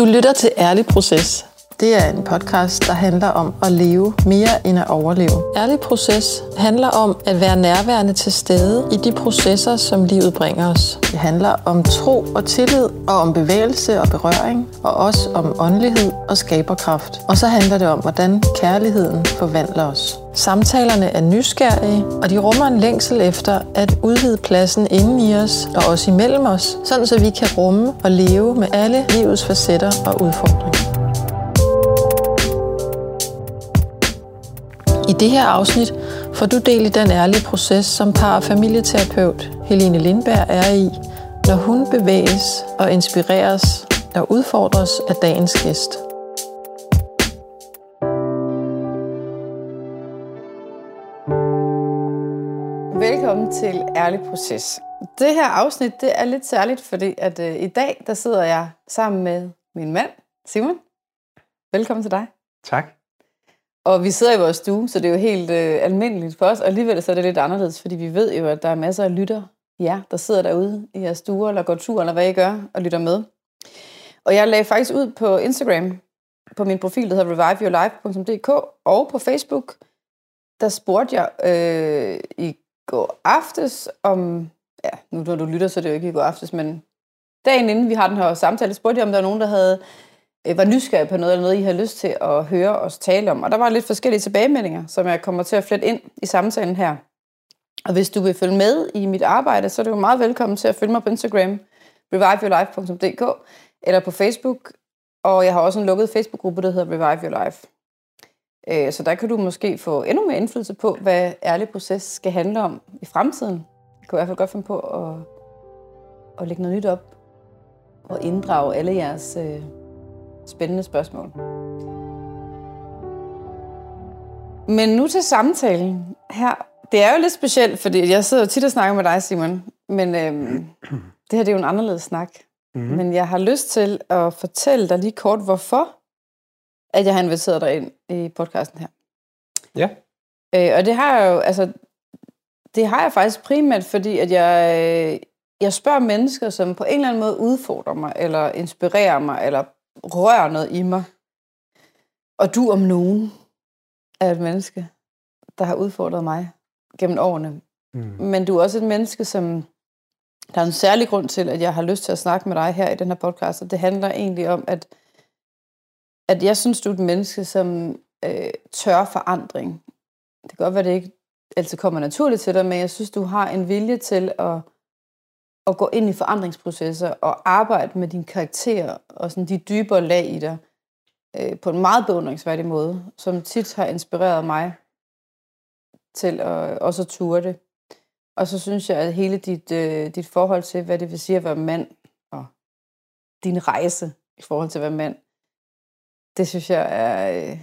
Du lytter til Ærlig Proces. Det er en podcast, der handler om at leve mere end at overleve. Ærlig Proces handler om at være nærværende til stede i de processer, som livet bringer os. Det handler om tro og tillid, og om bevægelse og berøring, og også om åndelighed og skaberkraft. Og så handler det om, hvordan kærligheden forvandler os. Samtalerne er nysgerrige, og de rummer en længsel efter at udvide pladsen inden i os og også imellem os, sådan så vi kan rumme og leve med alle livets facetter og udfordringer. I det her afsnit får du del i den ærlige proces, som par- og familieterapeut Helene Lindberg er i, når hun bevæges og inspireres og udfordres af dagens gæst. Velkommen til Ærlig Proces. Det her afsnit det er lidt særligt, fordi at øh, i dag der sidder jeg sammen med min mand, Simon. Velkommen til dig. Tak. Og vi sidder i vores stue, så det er jo helt øh, almindeligt for os, og alligevel så er det lidt anderledes, fordi vi ved jo, at der er masser af lytter, ja, der sidder derude i jeres stuer, eller går tur, eller hvad I gør, og lytter med. Og jeg lagde faktisk ud på Instagram, på min profil, der hedder reviveyourlife.dk, og på Facebook, der spurgte jeg øh, i går aftes om, ja, nu når du lytter, så er det jo ikke i går aftes, men dagen inden vi har den her samtale, spurgte jeg, om der var nogen, der havde Øh, var nysgerrig på noget, eller noget, I har lyst til at høre os tale om. Og der var lidt forskellige tilbagemeldinger, som jeg kommer til at flette ind i samtalen her. Og hvis du vil følge med i mit arbejde, så er du meget velkommen til at følge mig på Instagram, reviveyourlife.dk, eller på Facebook. Og jeg har også en lukket Facebook-gruppe, der hedder Revive Your Life. Øh, så der kan du måske få endnu mere indflydelse på, hvad ærlig proces skal handle om i fremtiden. Jeg kan i hvert fald godt finde på at, at lægge noget nyt op og inddrage alle jeres øh, spændende spørgsmål. Men nu til samtalen her. Det er jo lidt specielt, fordi jeg sidder jo tit og snakker med dig, Simon. Men øhm, det her det er jo en anderledes snak. Mm-hmm. Men jeg har lyst til at fortælle dig lige kort, hvorfor at jeg har inviteret dig ind i podcasten her. Ja. Øh, og det har jeg jo, altså, det har jeg faktisk primært, fordi at jeg, øh, jeg spørger mennesker, som på en eller anden måde udfordrer mig, eller inspirerer mig, eller rører noget i mig. Og du om nogen er et menneske, der har udfordret mig gennem årene. Mm. Men du er også et menneske, som der er en særlig grund til, at jeg har lyst til at snakke med dig her i den her podcast, og det handler egentlig om, at, at jeg synes, du er et menneske, som øh, tør forandring. Det kan godt være, det ikke altid kommer naturligt til dig, men jeg synes, du har en vilje til at, at gå ind i forandringsprocesser og arbejde med din karakter og sådan de dybere lag i dig øh, på en meget beundringsværdig måde, som tit har inspireret mig til at også at ture det. Og så synes jeg, at hele dit, øh, dit forhold til, hvad det vil sige at være mand, og din rejse i forhold til at være mand, det synes jeg er... Øh,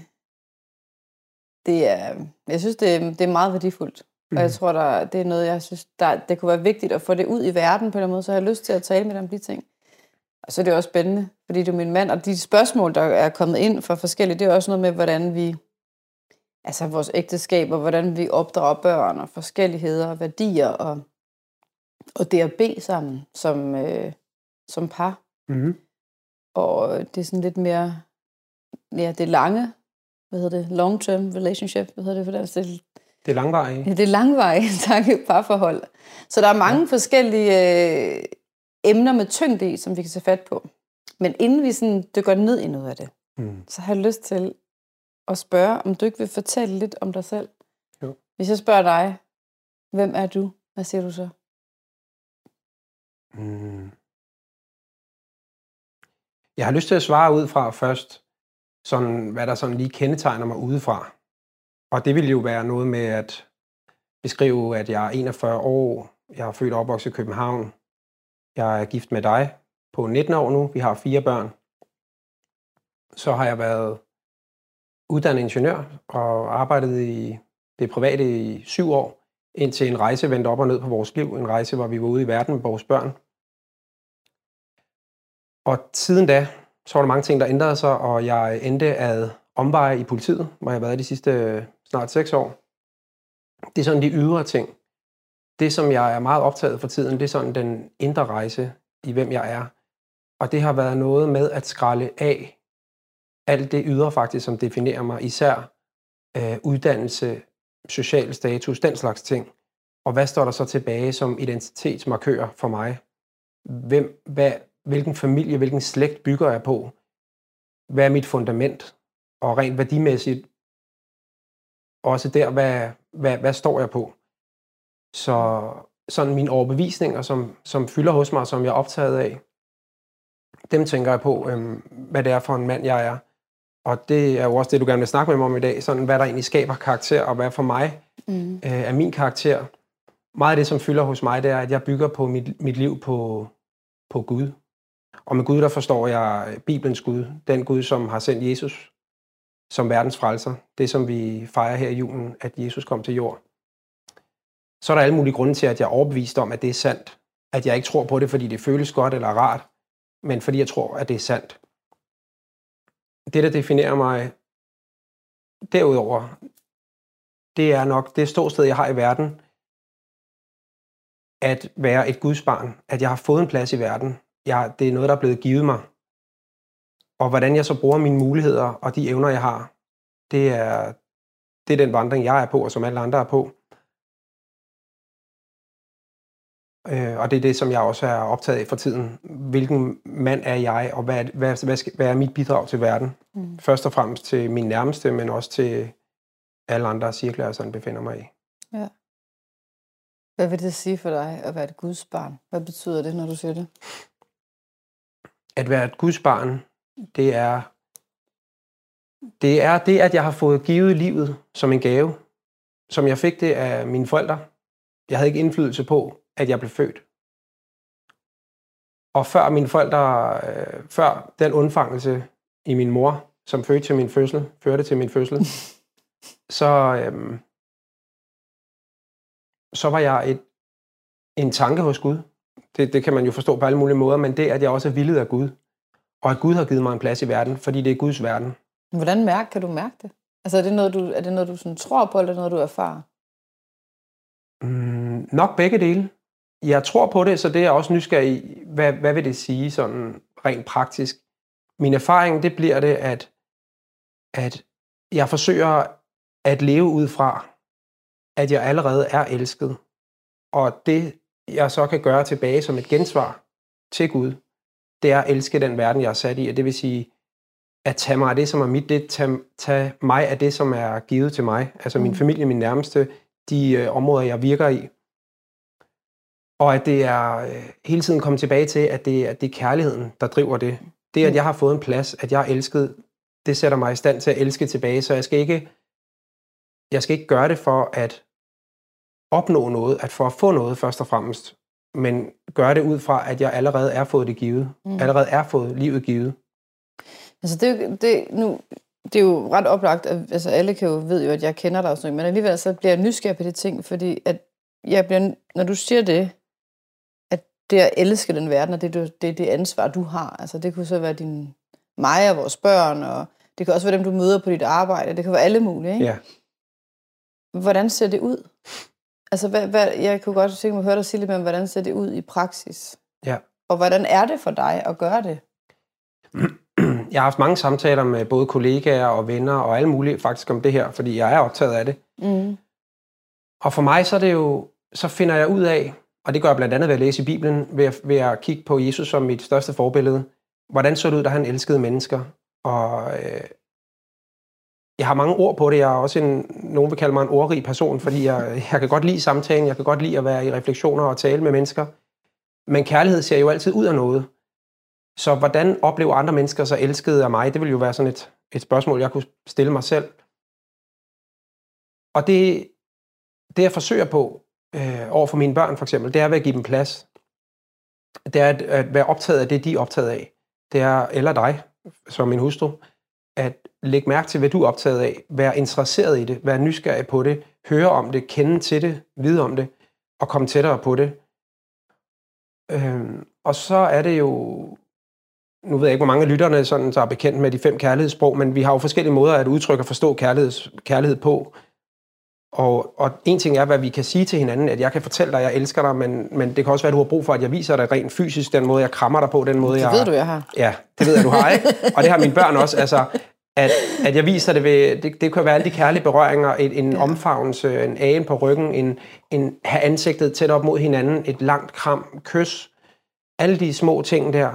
det er jeg synes, det, er, det er meget værdifuldt. Mm. Og jeg tror, der, det er noget, jeg synes, der, det kunne være vigtigt at få det ud i verden på den måde, så jeg har lyst til at tale med dig om de ting. Og så er det også spændende, fordi du er min mand, og de spørgsmål, der er kommet ind fra forskellige, det er også noget med, hvordan vi, altså vores ægteskab, og hvordan vi opdrager børn, og forskelligheder, og værdier, og, og det at bede sammen som, øh, som par. Mm. Og det er sådan lidt mere, ja, det lange, hvad hedder det, long-term relationship, hvad hedder det for det? Altså, det det er langvarige. Ja, det er langvarige, tak, parforhold. Så der er mange ja. forskellige øh, emner med tyngde i, som vi kan tage fat på. Men inden vi sådan dykker ned i noget af det, mm. så har jeg lyst til at spørge, om du ikke vil fortælle lidt om dig selv. Jo. Hvis jeg spørger dig, hvem er du? Hvad siger du så? Mm. Jeg har lyst til at svare ud fra først, sådan, hvad der sådan lige kendetegner mig udefra. Og det ville jo være noget med at beskrive, at jeg er 41 år, jeg er født og opvokset i København, jeg er gift med dig på 19 år nu, vi har fire børn. Så har jeg været uddannet ingeniør og arbejdet i det private i syv år, indtil en rejse vendte op og ned på vores liv. En rejse, hvor vi var ude i verden med vores børn. Og siden da, så var der mange ting, der ændrede sig, og jeg endte ad omveje i politiet, hvor jeg har været de sidste snart seks år. Det er sådan de ydre ting. Det, som jeg er meget optaget for tiden, det er sådan den indre rejse i, hvem jeg er. Og det har været noget med at skralde af alt det ydre faktisk, som definerer mig, især øh, uddannelse, social status, den slags ting. Og hvad står der så tilbage som identitetsmarkører for mig? Hvem, hvad, hvilken familie, hvilken slægt bygger jeg på? Hvad er mit fundament? Og rent værdimæssigt, også der, hvad, hvad, hvad står jeg på? Så sådan mine overbevisninger, som, som fylder hos mig, som jeg er optaget af, dem tænker jeg på, øhm, hvad det er for en mand, jeg er. Og det er jo også det, du gerne vil snakke med mig om i dag, sådan hvad der egentlig skaber karakter, og hvad for mig mm. øh, er min karakter. Meget af det, som fylder hos mig, det er, at jeg bygger på mit, mit liv på, på Gud. Og med Gud, der forstår jeg Bibelens Gud. Den Gud, som har sendt Jesus som verdens frelser. Det, som vi fejrer her i julen, at Jesus kom til jord. Så er der alle mulige grunde til, at jeg er overbevist om, at det er sandt. At jeg ikke tror på det, fordi det føles godt eller rart, men fordi jeg tror, at det er sandt. Det, der definerer mig derudover, det er nok det ståsted, jeg har i verden, at være et Guds barn, at jeg har fået en plads i verden. Jeg, det er noget, der er blevet givet mig. Og hvordan jeg så bruger mine muligheder og de evner, jeg har, det er, det er den vandring, jeg er på, og som alle andre er på. Øh, og det er det, som jeg også er optaget af for tiden. Hvilken mand er jeg, og hvad, hvad, hvad, skal, hvad er mit bidrag til verden? Mm. Først og fremmest til min nærmeste, men også til alle andre cirkler, jeg sådan befinder mig i. Ja. Hvad vil det sige for dig at være et Guds barn? Hvad betyder det, når du siger det? At være et Guds barn, det er, det er det, at jeg har fået givet livet som en gave, som jeg fik det af mine forældre. Jeg havde ikke indflydelse på, at jeg blev født. Og før mine forældre, øh, før den undfangelse i min mor, som fødte til min fødsel, førte til min fødsel, så, øh, så var jeg et, en tanke hos Gud. Det, det kan man jo forstå på alle mulige måder, men det, at jeg også er villet af Gud, og at Gud har givet mig en plads i verden, fordi det er Guds verden. Hvordan mærke, kan du mærke det? Altså er det noget, du, er det noget, du sådan tror på, eller noget, du erfarer? Mm, nok begge dele. Jeg tror på det, så det er jeg også nysgerrig i. Hvad, hvad vil det sige sådan rent praktisk? Min erfaring, det bliver det, at, at jeg forsøger at leve ud fra, at jeg allerede er elsket. Og det, jeg så kan gøre tilbage som et gensvar til Gud, det er at elske den verden, jeg er sat i. Og det vil sige, at tage mig af det, som er mit, det tage, tage mig af det, som er givet til mig. Altså min mm. familie, min nærmeste, de øh, områder, jeg virker i. Og at det er øh, hele tiden komme tilbage til, at det, at det er kærligheden, der driver det. Det, at mm. jeg har fået en plads, at jeg er elsket, det sætter mig i stand til at elske tilbage. Så jeg skal ikke, jeg skal ikke gøre det for at opnå noget, at for at få noget først og fremmest, men gøre det ud fra, at jeg allerede er fået det givet. Mm. Allerede er fået livet givet. Altså det, det, nu, det er jo ret oplagt, at altså alle kan jo ved jo, at jeg kender dig og sådan men alligevel så bliver jeg nysgerrig på de ting, fordi at jeg bliver, når du siger det, at det at elske den verden, og det er det, det ansvar, du har. Altså det kunne så være din mig og vores børn, og det kan også være dem, du møder på dit arbejde. Det kan være alle mulige, ikke? Ja. Hvordan ser det ud? Altså, hvad, hvad, jeg kunne godt tænke mig at høre dig sige lidt mere om, hvordan ser det ud i praksis? Ja. Og hvordan er det for dig at gøre det? Jeg har haft mange samtaler med både kollegaer og venner og alle mulige faktisk om det her, fordi jeg er optaget af det. Mm. Og for mig så er det jo, så finder jeg ud af, og det gør jeg blandt andet ved at læse i Bibelen, ved at, ved at kigge på Jesus som mit største forbillede. Hvordan så det ud, da han elskede mennesker? Og øh, jeg har mange ord på det. Jeg er også en, nogen vil kalde mig en ordrig person, fordi jeg, jeg kan godt lide samtalen, jeg kan godt lide at være i refleksioner og tale med mennesker. Men kærlighed ser jo altid ud af noget. Så hvordan oplever andre mennesker sig elskede af mig? Det vil jo være sådan et, et spørgsmål, jeg kunne stille mig selv. Og det, det jeg forsøger på øh, over for mine børn for eksempel, det er ved at give dem plads. Det er at, at være optaget af det, de er optaget af. Det er, eller dig, som min hustru, at lægge mærke til, hvad du er optaget af, være interesseret i det, være nysgerrig på det, høre om det, kende til det, vide om det, og komme tættere på det. Øhm, og så er det jo, nu ved jeg ikke, hvor mange af lytterne sådan, så er bekendt med de fem kærlighedssprog, men vi har jo forskellige måder at udtrykke og forstå kærlighed, kærlighed på. Og, og en ting er, hvad vi kan sige til hinanden, at jeg kan fortælle dig, at jeg elsker dig, men, men det kan også være, at du har brug for, at jeg viser dig rent fysisk, den måde, jeg krammer dig på, den måde, Det jeg... ved du, jeg har. Ja, det ved jeg, du har, ikke? Og det har mine børn også. Altså, at, at jeg viser det ved, det, det kan være alle de kærlige berøringer, et, en ja. omfavnelse, en agen på ryggen, en, en have ansigtet tæt op mod hinanden, et langt kram, kys, alle de små ting der.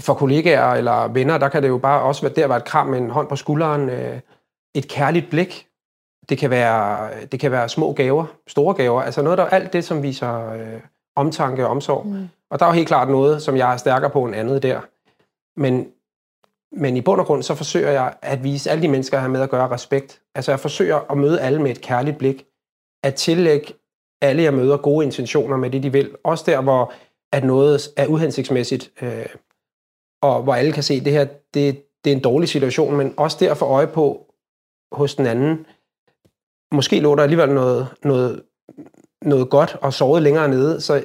For kollegaer eller venner, der kan det jo bare også være, der være et kram med en hånd på skulderen, øh, et kærligt blik. Det kan, være, det kan være små gaver, store gaver, altså noget der alt det, som viser øh, omtanke og omsorg. Mm. Og der er jo helt klart noget, som jeg er stærkere på end andet der. Men men i bund og grund, så forsøger jeg at vise alle de mennesker, jeg har med at gøre respekt. Altså jeg forsøger at møde alle med et kærligt blik. At tillægge alle, jeg møder, gode intentioner med det, de vil. Også der, hvor at noget er uhensigtsmæssigt, øh, og hvor alle kan se, at det her det, det er en dårlig situation, men også der for øje på hos den anden. Måske lå der alligevel noget, noget, noget godt og sovet længere nede, så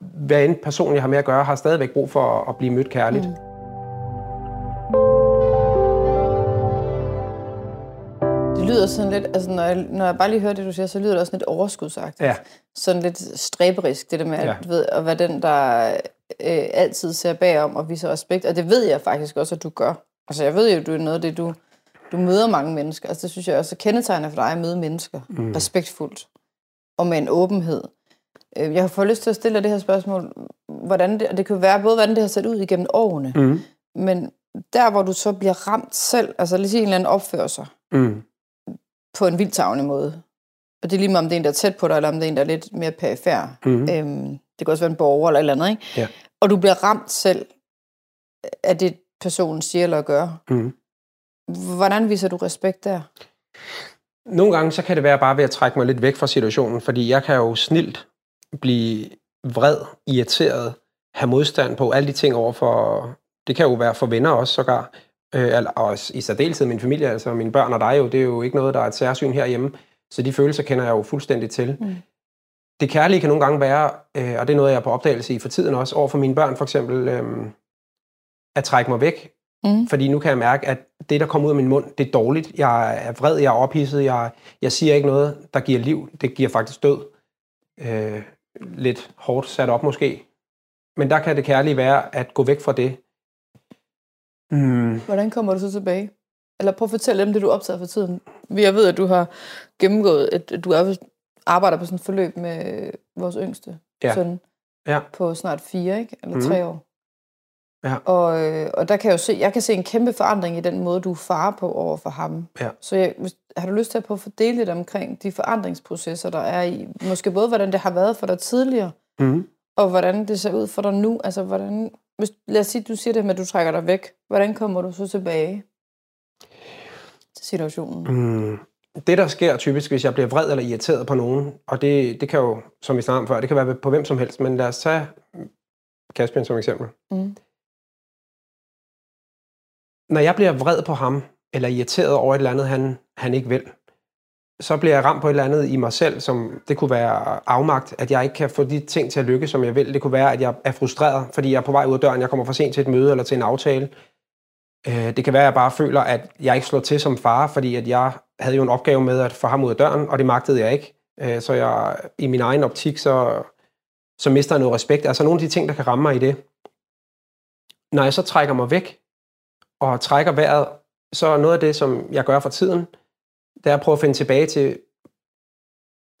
hver en person, jeg har med at gøre, har stadigvæk brug for at blive mødt kærligt. Mm. lyder sådan lidt, altså når jeg, når jeg bare lige hører det, du siger, så lyder det også lidt overskudsagtigt. Ja. Sådan lidt stræberisk, det der med, at, ja. du ved, at være den, der øh, altid ser bagom og viser respekt. Og det ved jeg faktisk også, at du gør. Altså jeg ved jo, at du er noget af det, du, du møder mange mennesker. Altså det synes jeg også er kendetegnet for dig at møde mennesker. Mm. Respektfuldt. Og med en åbenhed. Øh, jeg har fået lyst til at stille dig det her spørgsmål, hvordan det, og det kan være både, hvordan det har set ud igennem årene, mm. men der, hvor du så bliver ramt selv, altså lige sige en eller anden opførsel, mm på en vildtavlig måde. Og det er lige meget, om det er en, der er tæt på dig, eller om det er en, der er lidt mere perifær. Mm-hmm. Øhm, det kan også være en borger eller et eller andet, ikke? Ja. Og du bliver ramt selv af det, personen siger eller gør. Mm. Hvordan viser du respekt der? Nogle gange, så kan det være bare ved at trække mig lidt væk fra situationen, fordi jeg kan jo snilt blive vred, irriteret, have modstand på alle de ting over for, det kan jo være for venner også sågar, øh, og i særdeleshed min familie, altså mine børn og dig jo, det er jo ikke noget, der er et særsyn herhjemme, så de følelser kender jeg jo fuldstændig til. Mm. Det kærlige kan nogle gange være, øh, og det er noget, jeg er på opdagelse i for tiden også, over for mine børn for eksempel, øh, at trække mig væk. Mm. Fordi nu kan jeg mærke, at det, der kommer ud af min mund, det er dårligt. Jeg er vred, jeg er ophidset, jeg, jeg siger ikke noget, der giver liv. Det giver faktisk død. Øh, lidt hårdt sat op måske. Men der kan det kærlige være at gå væk fra det, Mm. Hvordan kommer du så tilbage? Eller prøv at fortælle dem det, du optager for tiden. Jeg ved, at du har gennemgået, at du er, arbejder på sådan et forløb med vores yngste ja. søn ja. på snart fire, ikke? eller mm. tre år. Ja. Og, øh, og der kan jeg jo se, jeg kan se en kæmpe forandring i den måde, du farer på over for ham. Ja. Så jeg, har du lyst til at prøve at fordele lidt omkring de forandringsprocesser, der er i, måske både hvordan det har været for dig tidligere, mm. og hvordan det ser ud for dig nu. Altså, hvordan, hvis, lad os sige, du siger det med, at du trækker dig væk. Hvordan kommer du så tilbage til situationen? Mm. Det, der sker typisk, hvis jeg bliver vred eller irriteret på nogen, og det, det kan jo, som vi snakkede om før, det kan være på hvem som helst, men lad os tage Caspian som eksempel. Mm. Når jeg bliver vred på ham, eller irriteret over et eller andet, han, han ikke vil, så bliver jeg ramt på et eller andet i mig selv, som det kunne være afmagt, at jeg ikke kan få de ting til at lykke, som jeg vil. Det kunne være, at jeg er frustreret, fordi jeg er på vej ud af døren, jeg kommer for sent til et møde eller til en aftale. Øh, det kan være, at jeg bare føler, at jeg ikke slår til som far, fordi at jeg havde jo en opgave med at få ham ud af døren, og det magtede jeg ikke. Øh, så jeg i min egen optik, så, så mister jeg noget respekt. Altså nogle af de ting, der kan ramme mig i det. Når jeg så trækker mig væk, og trækker vejret, så noget af det, som jeg gør for tiden, det er at prøve at finde tilbage til,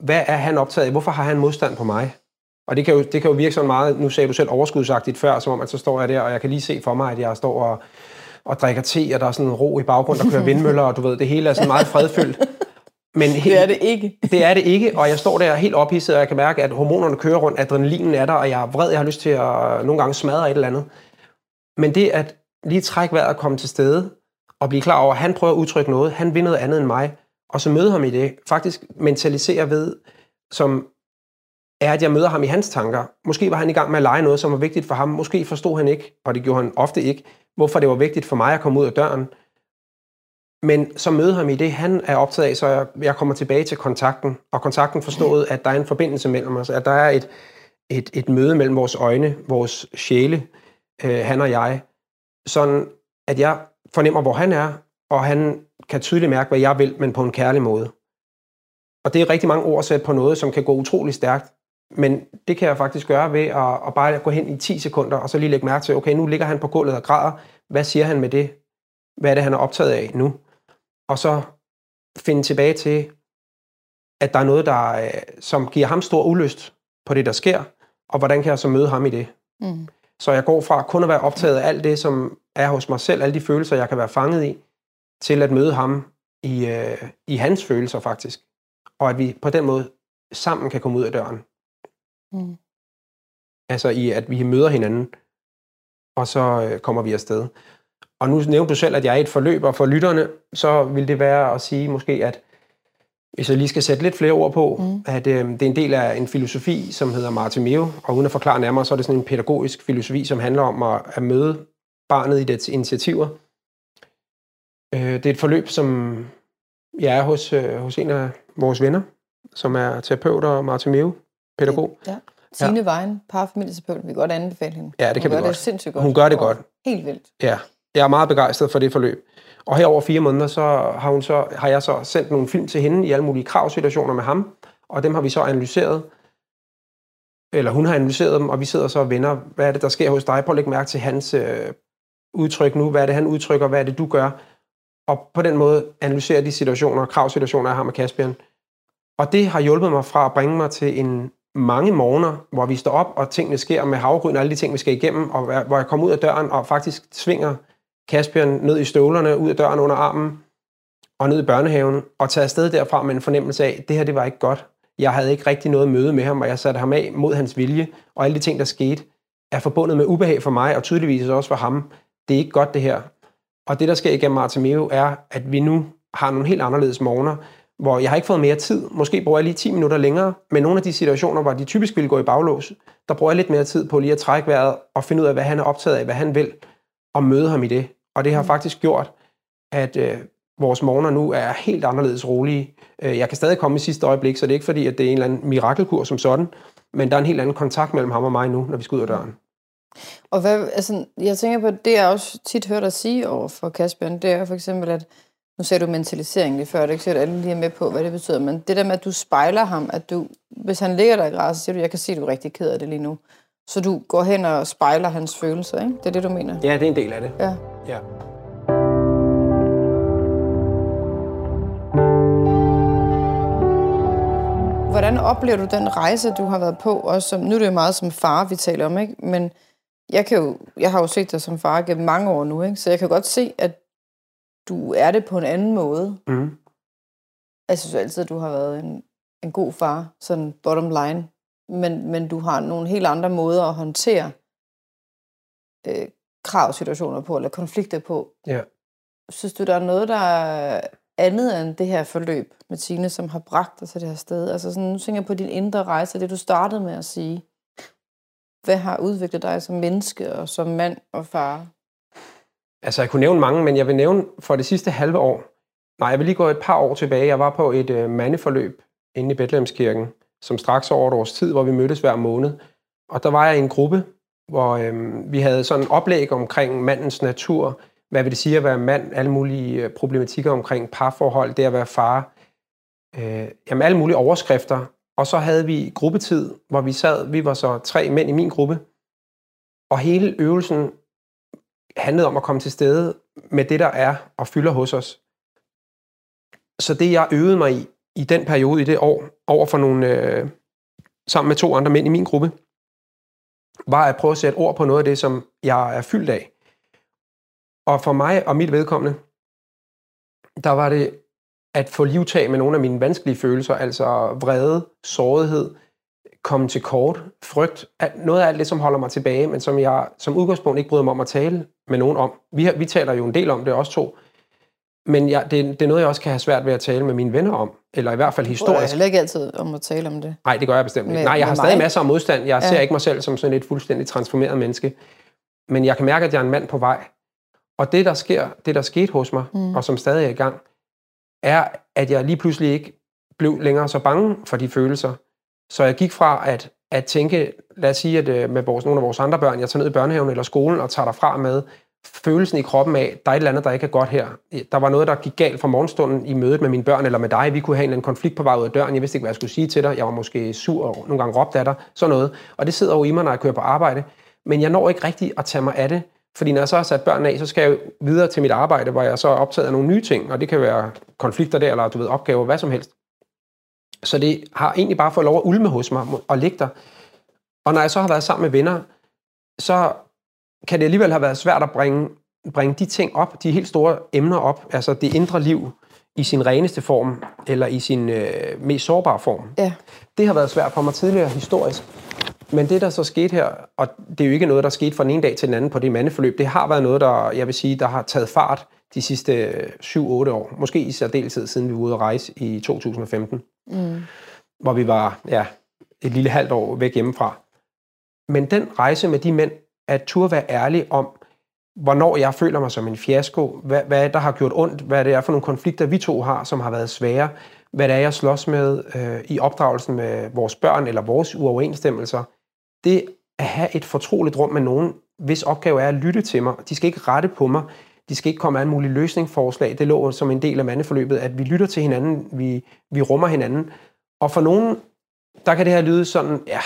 hvad er han optaget af? Hvorfor har han modstand på mig? Og det kan, jo, det kan jo virke sådan meget, nu sagde du selv overskudsagtigt før, som om at så står jeg der, og jeg kan lige se for mig, at jeg står og, og drikker te, og der er sådan en ro i baggrund, der kører vindmøller, og du ved, det hele er sådan meget fredfyldt. Men helt, det er det ikke. Det er det ikke, og jeg står der helt ophidset, og jeg kan mærke, at hormonerne kører rundt, adrenalinen er der, og jeg er vred, jeg har lyst til at nogle gange smadre et eller andet. Men det at lige trække vejret og komme til stede, og blive klar over, at han prøver at udtrykke noget, han vil noget andet end mig, og så møde ham i det, faktisk mentalisere ved, som er, at jeg møder ham i hans tanker. Måske var han i gang med at lege noget, som var vigtigt for ham. Måske forstod han ikke, og det gjorde han ofte ikke, hvorfor det var vigtigt for mig at komme ud af døren. Men så møde ham i det, han er optaget af, så jeg, jeg kommer tilbage til kontakten, og kontakten forstået, at der er en forbindelse mellem os, at der er et, et, et møde mellem vores øjne, vores sjæle, øh, han og jeg, sådan at jeg fornemmer, hvor han er, og han kan tydeligt mærke, hvad jeg vil, men på en kærlig måde. Og det er rigtig mange ord sat på noget, som kan gå utrolig stærkt. Men det kan jeg faktisk gøre ved at, at bare gå hen i 10 sekunder, og så lige lægge mærke til, okay, nu ligger han på gulvet og græder. Hvad siger han med det? Hvad er det, han er optaget af nu? Og så finde tilbage til, at der er noget, der, øh, som giver ham stor ulyst på det, der sker, og hvordan kan jeg så møde ham i det? Mm. Så jeg går fra kun at være optaget af alt det, som er hos mig selv, alle de følelser, jeg kan være fanget i, til at møde ham i, øh, i hans følelser faktisk. Og at vi på den måde sammen kan komme ud af døren. Mm. Altså i, at vi møder hinanden, og så øh, kommer vi afsted. Og nu nævnte du selv, at jeg er et forløb, og for lytterne, så vil det være at sige måske, at hvis jeg lige skal sætte lidt flere ord på, mm. at øh, det er en del af en filosofi, som hedder Martimeo, og uden at forklare nærmere, så er det sådan en pædagogisk filosofi, som handler om at, at møde barnet i dets initiativer. Øh, det er et forløb, som jeg er hos, øh, hos en af vores venner, som er terapeut og Martimeo, pædagog. Ja. Signe ja. Vejen, parfamilieterapeut, vi kan godt anbefale hende. Ja, det kan Hun vi gør godt. det sindssygt godt. Hun gør det godt. Helt vildt. Ja, jeg er meget begejstret for det forløb. Og her over fire måneder, så har, hun så, har jeg så sendt nogle film til hende i alle mulige kravsituationer med ham, og dem har vi så analyseret, eller hun har analyseret dem, og vi sidder så og vender, hvad er det, der sker hos dig? Prøv at lægge mærke til hans øh, udtryk nu, hvad er det, han udtrykker, hvad er det, du gør? Og på den måde analysere de situationer, kravsituationer, jeg har med Caspian. Og det har hjulpet mig fra at bringe mig til en mange morgener, hvor vi står op, og tingene sker med havgryn og alle de ting, vi skal igennem, og hvor jeg kommer ud af døren og faktisk svinger Caspian ned i støvlerne, ud af døren under armen, og ned i børnehaven, og tage afsted derfra med en fornemmelse af, at det her det var ikke godt. Jeg havde ikke rigtig noget møde med ham, og jeg satte ham af mod hans vilje, og alle de ting, der skete, er forbundet med ubehag for mig, og tydeligvis også for ham. Det er ikke godt, det her. Og det, der sker igennem Artemio, er, at vi nu har nogle helt anderledes morgener, hvor jeg har ikke fået mere tid. Måske bruger jeg lige 10 minutter længere, men nogle af de situationer, hvor de typisk ville gå i baglås, der bruger jeg lidt mere tid på lige at trække vejret og finde ud af, hvad han er optaget af, hvad han vil, og møde ham i det. Og det har faktisk gjort, at øh, vores morgener nu er helt anderledes rolige. Øh, jeg kan stadig komme i sidste øjeblik, så det er ikke fordi, at det er en eller anden mirakelkur som sådan, men der er en helt anden kontakt mellem ham og mig nu, når vi skal ud af døren. Og hvad, altså, jeg tænker på, det jeg også tit hørt dig sige over for Kasper, det er for eksempel, at nu sagde du mentalisering lige før, det er ikke sikkert, at alle lige er med på, hvad det betyder, men det der med, at du spejler ham, at du, hvis han ligger der i græs, så siger du, jeg kan se, at du er rigtig ked af det lige nu. Så du går hen og spejler hans følelser, ikke? Det er det, du mener? Ja, det er en del af det. Ja. ja. Hvordan oplever du den rejse, du har været på? Også som, nu er det jo meget som far, vi taler om, ikke? Men jeg, kan jo, jeg har jo set dig som far gennem mange år nu, ikke? Så jeg kan godt se, at du er det på en anden måde. Mm. Jeg synes altid, at du har været en, en god far, sådan bottom line. Men, men du har nogle helt andre måder at håndtere øh, kravsituationer på, eller konflikter på. Ja. Synes du, der er noget, der er andet end det her forløb med Tine, som har bragt dig til det her sted? Altså sådan, nu tænker jeg på din indre rejse, det du startede med at sige. Hvad har udviklet dig som menneske og som mand og far? Altså, jeg kunne nævne mange, men jeg vil nævne for det sidste halve år. Nej, jeg vil lige gå et par år tilbage. Jeg var på et øh, mandeforløb inde i Bethlehemskirken, som straks over et års tid, hvor vi mødtes hver måned. Og der var jeg i en gruppe, hvor øh, vi havde sådan en oplæg omkring mandens natur, hvad vil det sige at være mand, alle mulige øh, problematikker omkring parforhold, det at være far, øh, jamen alle mulige overskrifter. Og så havde vi gruppetid, hvor vi sad, vi var så tre mænd i min gruppe, og hele øvelsen handlede om at komme til stede med det, der er og fylder hos os. Så det, jeg øvede mig i, i den periode, i det år, over for nogle, øh, sammen med to andre mænd i min gruppe, var at prøve at sætte ord på noget af det, som jeg er fyldt af. Og for mig og mit vedkommende, der var det at få livtag med nogle af mine vanskelige følelser, altså vrede, sårighed, komme til kort, frygt, noget af alt det, som holder mig tilbage, men som jeg som udgangspunkt ikke bryder mig om at tale med nogen om. Vi, har, vi taler jo en del om det, også to. Men jeg, det, det er noget, jeg også kan have svært ved at tale med mine venner om, eller i hvert fald historisk. Jeg heller ikke altid om at tale om det. Nej, det gør jeg bestemt ikke. Med, Nej, jeg har stadig mig. masser af modstand. Jeg ja. ser ikke mig selv som sådan et fuldstændig transformeret menneske. Men jeg kan mærke, at jeg er en mand på vej. Og det, der sker, det der skete hos mig, mm. og som stadig er i gang, er, at jeg lige pludselig ikke blev længere så bange for de følelser. Så jeg gik fra at, at tænke, lad os sige, at øh, med vores, nogle af vores andre børn, jeg tager ned i børnehaven eller skolen og tager derfra med, følelsen i kroppen af, der er et eller andet, der ikke er godt her. Der var noget, der gik galt fra morgenstunden i mødet med mine børn eller med dig. Vi kunne have en eller anden konflikt på vej ud af døren. Jeg vidste ikke, hvad jeg skulle sige til dig. Jeg var måske sur og nogle gange råbte af dig. Sådan noget. Og det sidder jo i mig, når jeg kører på arbejde. Men jeg når ikke rigtig at tage mig af det. Fordi når jeg så har sat børnene af, så skal jeg videre til mit arbejde, hvor jeg så er optaget af nogle nye ting. Og det kan være konflikter der, eller du ved, opgaver, hvad som helst. Så det har egentlig bare fået lov at ulme hos mig og ligge der. Og når jeg så har været sammen med venner, så kan det alligevel have været svært at bringe, bringe de ting op, de helt store emner op, altså det indre liv i sin reneste form, eller i sin øh, mest sårbare form. Ja. Det har været svært for mig tidligere historisk. Men det, der så skete her, og det er jo ikke noget, der skete fra den ene dag til den anden på det mandeforløb, det har været noget, der, jeg vil sige, der har taget fart de sidste 7-8 år. Måske i særdeleshed, siden vi var ude at rejse i 2015. Mm. Hvor vi var ja, et lille halvt år væk hjemmefra. Men den rejse med de mænd, at turde være ærlig om, hvornår jeg føler mig som en fiasko, hvad, hvad der har gjort ondt, hvad det er for nogle konflikter, vi to har, som har været svære, hvad det er, jeg slås med øh, i opdragelsen med vores børn eller vores uoverensstemmelser. Det at have et fortroligt rum med nogen, hvis opgave er at lytte til mig. De skal ikke rette på mig. De skal ikke komme med en mulig løsningsforslag. Det lå som en del af mandeforløbet, at vi lytter til hinanden, vi, vi rummer hinanden. Og for nogen, der kan det her lyde sådan, ja,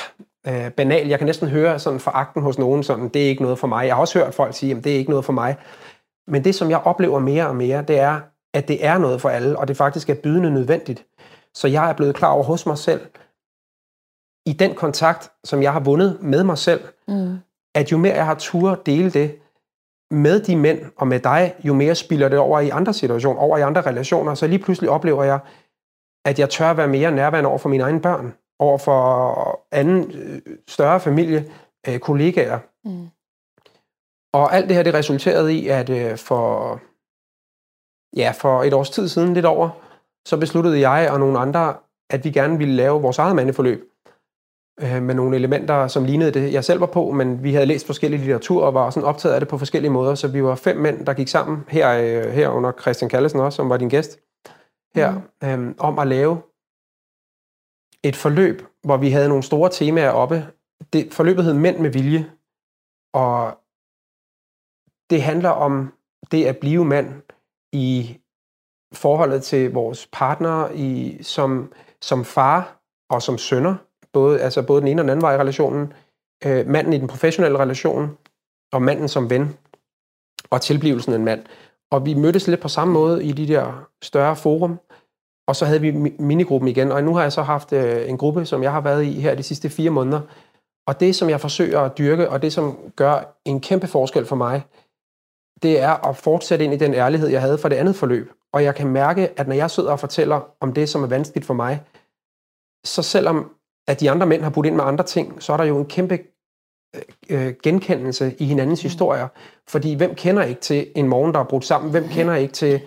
øh, banal. Jeg kan næsten høre sådan foragten hos nogen, sådan, det er ikke noget for mig. Jeg har også hørt folk sige, at det er ikke noget for mig. Men det, som jeg oplever mere og mere, det er, at det er noget for alle, og det faktisk er bydende nødvendigt. Så jeg er blevet klar over hos mig selv, i den kontakt, som jeg har vundet med mig selv, mm. at jo mere jeg har tur dele det med de mænd og med dig, jo mere spiller det over i andre situationer, over i andre relationer. Så lige pludselig oplever jeg, at jeg tør være mere nærværende over for mine egne børn over for anden øh, større familie, øh, kollegaer. Mm. Og alt det her, det resulterede i, at øh, for, ja, for et års tid siden, lidt over, så besluttede jeg og nogle andre, at vi gerne ville lave vores eget mandeforløb med nogle elementer, som lignede det, jeg selv var på, men vi havde læst forskellige litteratur og var sådan optaget af det på forskellige måder, så vi var fem mænd, der gik sammen, her, her under Christian Kallesen også, som var din gæst, her, mm. øhm, om at lave et forløb, hvor vi havde nogle store temaer oppe. Det, forløbet hed Mænd med vilje, og det handler om det at blive mand i forholdet til vores partner i, som, som far og som sønner, både, altså både den ene og den anden vej i relationen, øh, manden i den professionelle relation, og manden som ven, og tilblivelsen af en mand. Og vi mødtes lidt på samme måde i de der større forum, og så havde vi minigruppen igen, og nu har jeg så haft øh, en gruppe, som jeg har været i her de sidste fire måneder. Og det, som jeg forsøger at dyrke, og det, som gør en kæmpe forskel for mig, det er at fortsætte ind i den ærlighed, jeg havde for det andet forløb. Og jeg kan mærke, at når jeg sidder og fortæller om det, som er vanskeligt for mig, så selvom at de andre mænd har budt ind med andre ting, så er der jo en kæmpe øh, genkendelse i hinandens mm. historier. Fordi hvem kender ikke til en morgen, der er brudt sammen? Hvem kender ikke til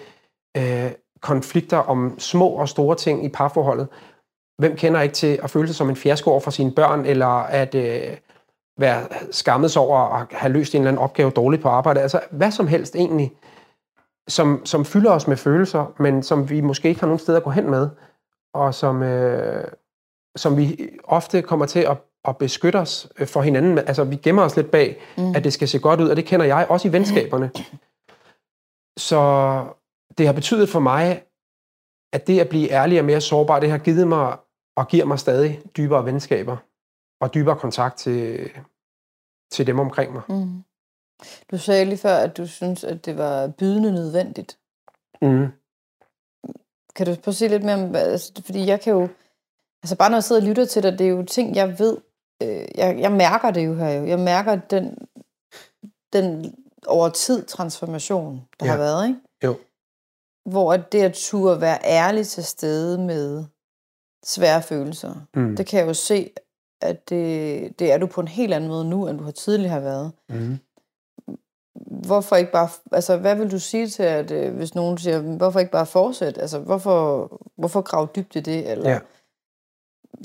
øh, konflikter om små og store ting i parforholdet. Hvem kender ikke til at føle sig som en fiasko over for sine børn, eller at øh, være skammet sig over at have løst en eller anden opgave dårligt på arbejde? Altså hvad som helst egentlig, som, som fylder os med følelser, men som vi måske ikke har nogen sted at gå hen med, og som, øh, som vi ofte kommer til at, at beskytte os for hinanden. Altså vi gemmer os lidt bag, mm. at det skal se godt ud, og det kender jeg også i venskaberne. Så det har betydet for mig, at det at blive ærlig og mere sårbar, det har givet mig og giver mig stadig dybere venskaber og dybere kontakt til, til dem omkring mig. Mm. Du sagde lige før, at du synes, at det var bydende nødvendigt. Mm. Kan du prøve at sige lidt mere om, altså, fordi jeg kan jo, altså bare når jeg sidder og lytter til dig, det er jo ting, jeg ved, øh, jeg, jeg mærker det jo her jo. Jeg mærker den, den over tid transformation, der ja. har været, ikke? Hvor det at turde være ærlig til stede med svære følelser, mm. det kan jeg jo se, at det, det er du på en helt anden måde nu, end du har tidligere har været. Mm. Hvorfor ikke bare, altså hvad vil du sige til, at øh, hvis nogen siger, hvorfor ikke bare fortsætte? Altså hvorfor, hvorfor grave dybt i det? Eller, ja.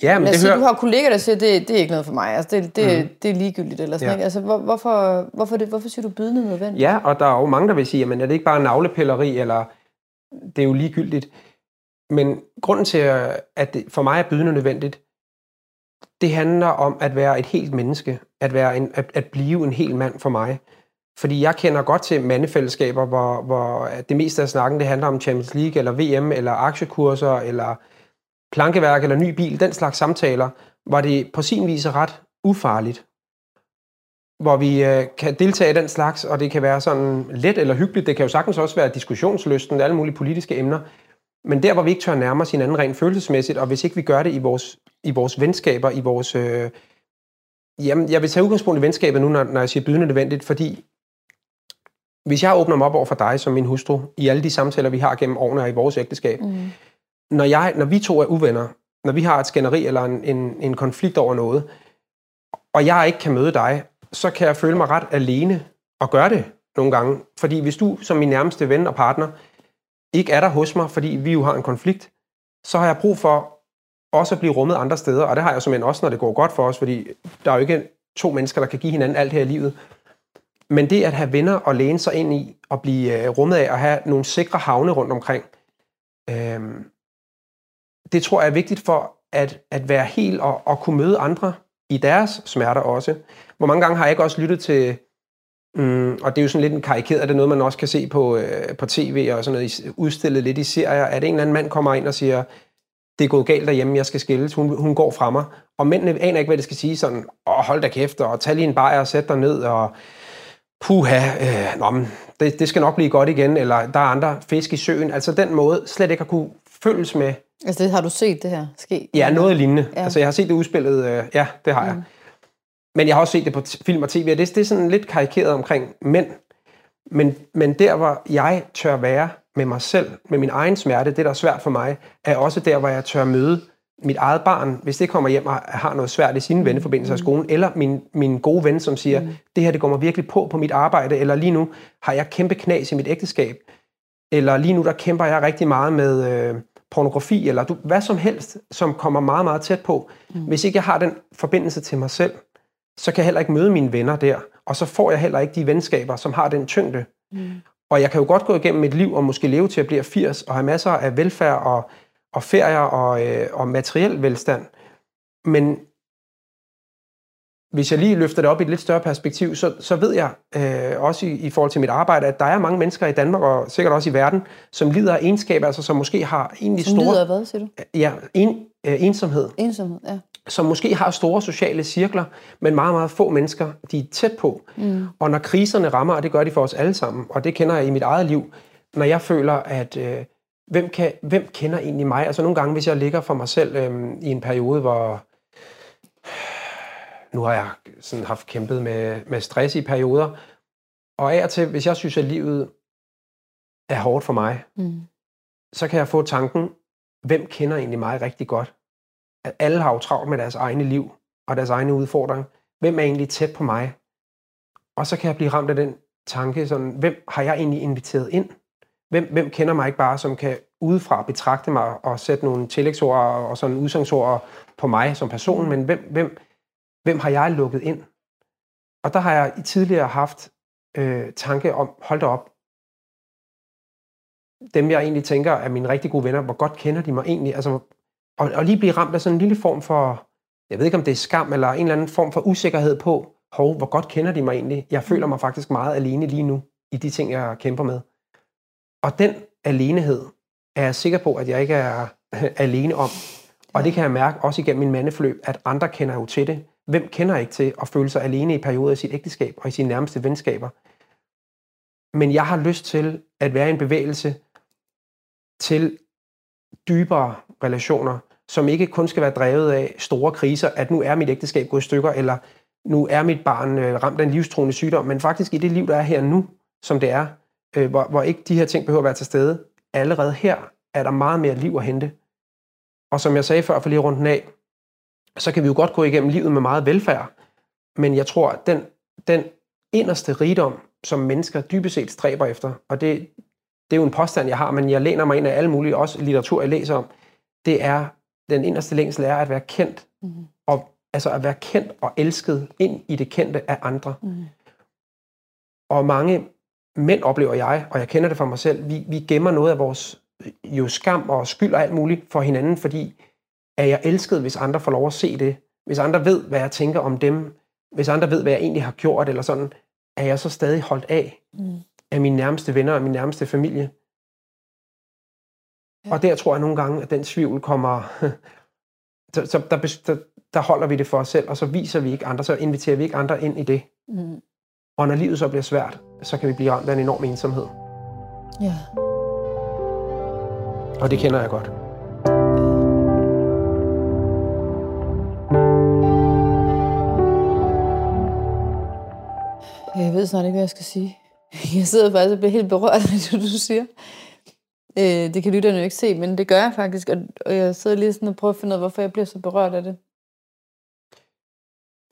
Ja, men Lad det sige, hører... du har kolleger, der siger, det, det er ikke noget for mig. Altså, det, det, mm. det er ligegyldigt. Eller sådan, ja. ikke? Altså, hvor, hvorfor, hvorfor, det, hvorfor siger du bydende nødvendigt? Ja, og der er jo mange, der vil sige, at er det ikke bare navlepilleri, eller det er jo ligegyldigt. Men grunden til, at det for mig er bydende nødvendigt, det handler om at være et helt menneske, at, være en, at, at blive en hel mand for mig. Fordi jeg kender godt til mandefællesskaber, hvor, hvor det meste af snakken det handler om Champions League, eller VM, eller aktiekurser, eller plankeværk, eller ny bil, den slags samtaler, var det på sin vis ret ufarligt. Hvor vi øh, kan deltage i den slags, og det kan være sådan let eller hyggeligt. Det kan jo sagtens også være diskussionslysten, alle mulige politiske emner. Men der, hvor vi ikke tør nærme os hinanden rent følelsesmæssigt, og hvis ikke vi gør det i vores, i vores venskaber, i vores... Øh, jamen, jeg vil tage udgangspunkt i venskabet nu, når, når jeg siger bydende nødvendigt, fordi hvis jeg åbner mig op over for dig som min hustru, i alle de samtaler, vi har gennem årene og i vores ægteskab, mm. når, jeg, når vi to er uvenner, når vi har et skænderi eller en, en, en konflikt over noget, og jeg ikke kan møde dig, så kan jeg føle mig ret alene og gøre det nogle gange. Fordi hvis du som min nærmeste ven og partner ikke er der hos mig, fordi vi jo har en konflikt, så har jeg brug for også at blive rummet andre steder, og det har jeg som en også, når det går godt for os, fordi der er jo ikke to mennesker, der kan give hinanden alt her i livet. Men det at have venner og læne sig ind i, og blive øh, rummet af, og have nogle sikre havne rundt omkring, øh, det tror jeg er vigtigt for at, at være helt og, og kunne møde andre i deres smerter også. Hvor mange gange har jeg ikke også lyttet til, mm, og det er jo sådan lidt en karikeret, det er noget, man også kan se på, øh, på tv og sådan noget, udstillet lidt i serier, at en eller anden mand kommer ind og siger, det er gået galt derhjemme, jeg skal skilles, hun, hun går fra mig. Og mændene aner ikke, hvad det skal sige, sådan, åh, hold da kæft, og tag lige en bajer og sæt dig ned, og puha, øh, nå, men det, det skal nok blive godt igen, eller der er andre fisk i søen. Altså den måde slet ikke at kunne følges med. Altså det har du set det her ske? Ja, noget lignende. Ja. Altså jeg har set det udspillet, øh, ja, det har mm. jeg. Men jeg har også set det på film og tv, og det, det er sådan lidt karikeret omkring mænd. Men, men der, hvor jeg tør være med mig selv, med min egen smerte, det der er svært for mig, er også der, hvor jeg tør møde mit eget barn, hvis det kommer hjem og har noget svært i sine venneforbindelser mm. i skolen, eller min, min gode ven, som siger, mm. det her det går mig virkelig på på mit arbejde, eller lige nu har jeg kæmpe knas i mit ægteskab, eller lige nu der kæmper jeg rigtig meget med øh, pornografi, eller du, hvad som helst, som kommer meget, meget tæt på. Mm. Hvis ikke jeg har den forbindelse til mig selv, så kan jeg heller ikke møde mine venner der, og så får jeg heller ikke de venskaber, som har den tyngde. Mm. Og jeg kan jo godt gå igennem mit liv og måske leve til at blive 80 og have masser af velfærd og, og ferier og, øh, og materiel velstand. Men hvis jeg lige løfter det op i et lidt større perspektiv, så, så ved jeg øh, også i, i forhold til mit arbejde, at der er mange mennesker i Danmark og sikkert også i verden, som lider af egenskaber, altså som måske har egentlig som store... Som lider af hvad, siger du? Ja, en, øh, ensomhed. Ensomhed, ja som måske har store sociale cirkler, men meget, meget få mennesker, de er tæt på. Mm. Og når kriserne rammer, og det gør de for os alle sammen, og det kender jeg i mit eget liv, når jeg føler, at øh, hvem, kan, hvem kender egentlig mig? Altså nogle gange, hvis jeg ligger for mig selv øh, i en periode, hvor nu har jeg sådan haft kæmpet med, med stress i perioder, og af og til, hvis jeg synes, at livet er hårdt for mig, mm. så kan jeg få tanken, hvem kender egentlig mig rigtig godt? at alle har jo travlt med deres egne liv og deres egne udfordringer. Hvem er egentlig tæt på mig? Og så kan jeg blive ramt af den tanke, sådan, hvem har jeg egentlig inviteret ind? Hvem, hvem kender mig ikke bare, som kan udefra betragte mig og sætte nogle tillægsord og sådan udsangsord på mig som person, men hvem, hvem, hvem har jeg lukket ind? Og der har jeg i tidligere haft øh, tanke om, hold da op, dem jeg egentlig tænker er mine rigtig gode venner, hvor godt kender de mig egentlig? Altså, og, og lige blive ramt af sådan en lille form for, jeg ved ikke om det er skam, eller en eller anden form for usikkerhed på, hov, hvor godt kender de mig egentlig? Jeg føler mig faktisk meget alene lige nu, i de ting, jeg kæmper med. Og den alenehed er jeg sikker på, at jeg ikke er alene om. Og det kan jeg mærke også igennem min mandeforløb, at andre kender jo til det. Hvem kender ikke til at føle sig alene i perioder i sit ægteskab og i sine nærmeste venskaber? Men jeg har lyst til at være i en bevægelse til dybere relationer, som ikke kun skal være drevet af store kriser, at nu er mit ægteskab gået i stykker, eller nu er mit barn øh, ramt af en livstruende sygdom, men faktisk i det liv, der er her nu, som det er, øh, hvor, hvor ikke de her ting behøver at være til stede, allerede her er der meget mere liv at hente. Og som jeg sagde før, for lige rundt af, så kan vi jo godt gå igennem livet med meget velfærd, men jeg tror, at den, den inderste rigdom, som mennesker dybest set stræber efter, og det, det er jo en påstand, jeg har, men jeg læner mig ind af alle mulige, også litteratur, jeg læser om, det er den inderste længsel er at være kendt, mm. og altså at være kendt og elsket ind i det kendte af andre. Mm. Og mange mænd oplever jeg, og jeg kender det fra mig selv, vi, vi gemmer noget af vores jo skam og skyld og alt muligt for hinanden, fordi er jeg elsket, hvis andre får lov at se det, hvis andre ved, hvad jeg tænker om dem, hvis andre ved, hvad jeg egentlig har gjort, eller sådan, er jeg så stadig holdt af Mm. af mine nærmeste venner og min nærmeste familie. Ja. Og der tror jeg nogle gange, at den tvivl kommer... så, så der, der, der holder vi det for os selv, og så viser vi ikke andre, så inviterer vi ikke andre ind i det. Mm. Og når livet så bliver svært, så kan vi blive ramt af en enorm ensomhed. Ja. Og det kender jeg godt. Jeg ved snart ikke, hvad jeg skal sige. Jeg sidder faktisk og bliver helt berørt af det, du siger. Øh, det kan lytterne jo ikke se, men det gør jeg faktisk. Og, og jeg sidder lige sådan og prøver at finde ud af, hvorfor jeg bliver så berørt af det.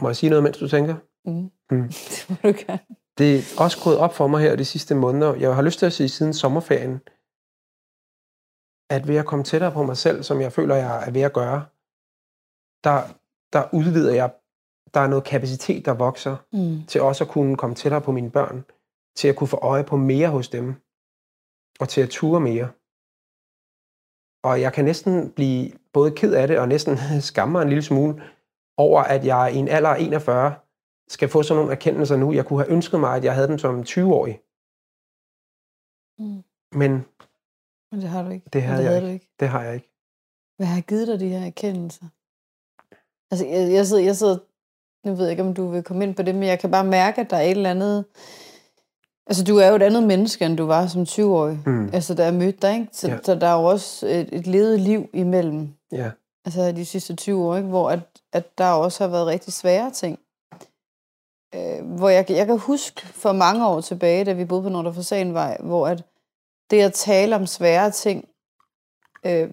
Må jeg sige noget, mens du tænker? Mm. Mm. det må du gerne. Det er også gået op for mig her de sidste måneder. Jeg har lyst til at sige siden sommerferien, at ved at komme tættere på mig selv, som jeg føler, jeg er ved at gøre, der, der udvider jeg, der er noget kapacitet, der vokser, Mm. til også at kunne komme tættere på mine børn, til at kunne få øje på mere hos dem, og til at ture mere. Og jeg kan næsten blive både ked af det, og næsten skamme mig en lille smule, over at jeg i en alder af 41 skal få sådan nogle erkendelser nu. Jeg kunne have ønsket mig, at jeg havde dem som 20-årig. Mm. Men Men det har du ikke. Det havde Og jeg du ikke. det har jeg ikke. Hvad har givet dig de her erkendelser? Altså, jeg, jeg, sidder, jeg sidder... Nu ved jeg ikke, om du vil komme ind på det, men jeg kan bare mærke, at der er et eller andet... Altså, du er jo et andet menneske, end du var som 20-årig. Mm. Altså, da jeg mødte dig, ikke? Så, ja. så der er jo også et, et levet liv imellem. Ja. Altså, de sidste 20 år, ikke? Hvor at, at der også har været rigtig svære ting. Øh, hvor jeg, jeg kan huske for mange år tilbage, da vi boede på Nordre Fasanvej, hvor at det at tale om svære ting, øh,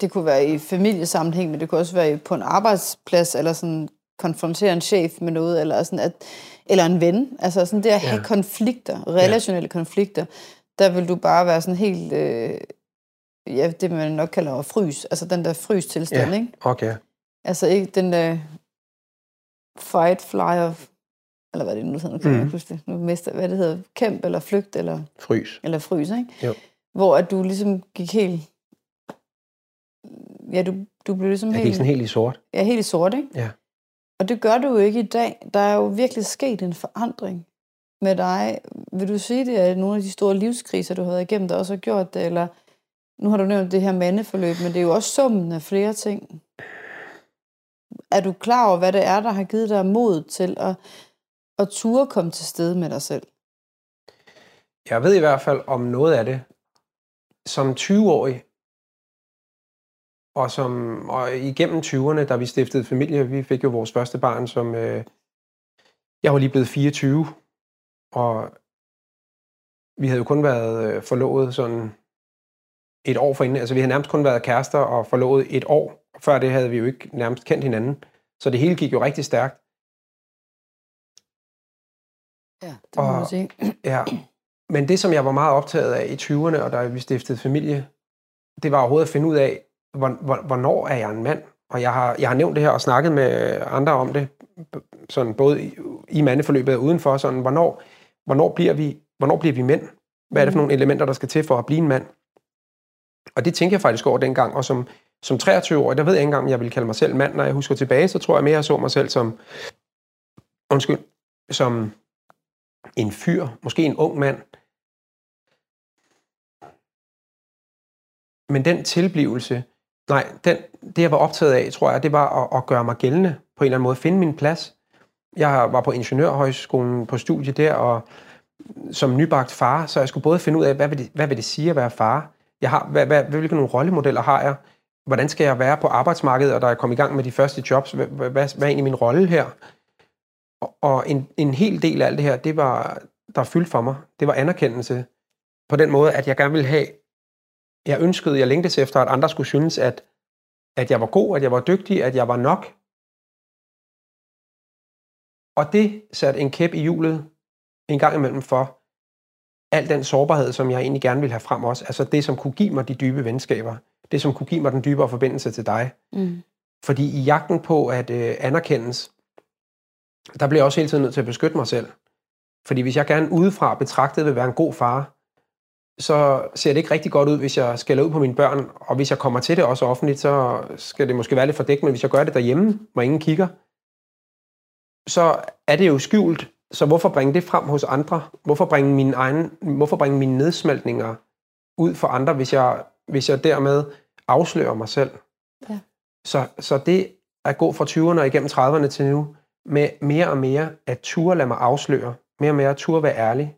det kunne være i familiesammenhæng, men det kunne også være på en arbejdsplads, eller sådan konfrontere en chef med noget, eller, sådan at, eller en ven. Altså sådan det at have Ja. konflikter, relationelle ja. konflikter, der vil du bare være sådan helt, øh, ja, det man nok kalder frys, altså den der frys tilstand, Ja. ikke? Okay. Altså ikke den der fight, fly of, eller hvad det nu hedder, nu kan jeg pludselig, nu mister, hvad det hedder, kæmp eller flygt eller, Frys. eller frys, ikke? Jo. Hvor at du ligesom gik helt, ja, du, du blev ligesom Jeg helt, gik sådan helt i sort. ja, helt i sort, ikke? Ja. Og det gør du jo ikke i dag. Der er jo virkelig sket en forandring med dig. Vil du sige, det er nogle af de store livskriser, du har været igennem, der også har gjort det, eller nu har du nævnt det her mandeforløb, men det er jo også summen af flere ting. Er du klar over, hvad det er, der har givet dig mod til at, at ture komme til stede med dig selv? Jeg ved i hvert fald om noget af det. Som 20-årig, og, som, og igennem 20'erne, da vi stiftede familie, vi fik jo vores første barn, som øh, jeg var lige blevet 24, og vi havde jo kun været øh, forlovet sådan et år forinden. Altså vi havde nærmest kun været kærester og forlovet et år. Før det havde vi jo ikke nærmest kendt hinanden. Så det hele gik jo rigtig stærkt. Ja, det må Og- man sige. Ja, men det, som jeg var meget optaget af i 20'erne, og da vi stiftede familie, det var overhovedet at finde ud af, hvornår er jeg en mand? Og jeg har, jeg har nævnt det her og snakket med andre om det, sådan både i, i mandeforløbet og udenfor, sådan, hvornår, hvornår, bliver vi, hvornår bliver vi mænd? Hvad er det for Mhm. nogle elementer, der skal til for at blive en mand? Og det tænker jeg faktisk over dengang, og som, som 23-årig, der ved jeg ikke engang, om jeg vil kalde mig selv mand. Når jeg husker tilbage, så tror jeg mere, jeg så mig selv som, undskyld, som en fyr, måske en ung mand. Men den tilblivelse, nej, den, det jeg var optaget af, tror jeg, det var at, at gøre mig gældende på en eller anden måde, finde min plads. Jeg var på Ingeniørhøjskolen på studie der, og som nybagt far, så jeg skulle både finde ud af, hvad vil det, hvad vil det sige at være far? Jeg har, hvad, hvad, hvilke nogle rollemodeller har jeg? Hvordan skal jeg være på arbejdsmarkedet, og da jeg kom i gang med de første jobs, hvad, hvad, hvad er egentlig min rolle her? Og, og en, en hel del af alt det her, det var, der fyldte for mig. Det var anerkendelse på den måde, at jeg gerne ville have, jeg ønskede, jeg længtes efter, at andre skulle synes, at, at jeg var god, at jeg var dygtig, at jeg var nok. Og det satte en kæp i hjulet en gang imellem for al den sårbarhed, som jeg egentlig gerne ville have frem også. Altså det, som kunne give mig de dybe venskaber. Det, som kunne give mig den dybere forbindelse til dig. Mm. Fordi i jagten på at øh, anerkendes, der bliver jeg også hele tiden nødt til at beskytte mig selv. Fordi hvis jeg gerne udefra betragtet vil være en god far, så ser det ikke rigtig godt ud, hvis jeg skælder ud på mine børn. Og hvis jeg kommer til det også offentligt, så skal det måske være lidt fordækt, men hvis jeg gør det derhjemme, hvor ingen kigger, så er det jo skjult. Så hvorfor bringe det frem hos andre? Hvorfor bringe mine, egne, hvorfor bringe mine nedsmeltninger ud for andre, hvis jeg, hvis jeg dermed afslører mig selv? Ja. Så, så det at gå fra 20'erne og igennem 30'erne til nu, med mere og mere at ture lade mig afsløre, mere og mere at ture være ærlig,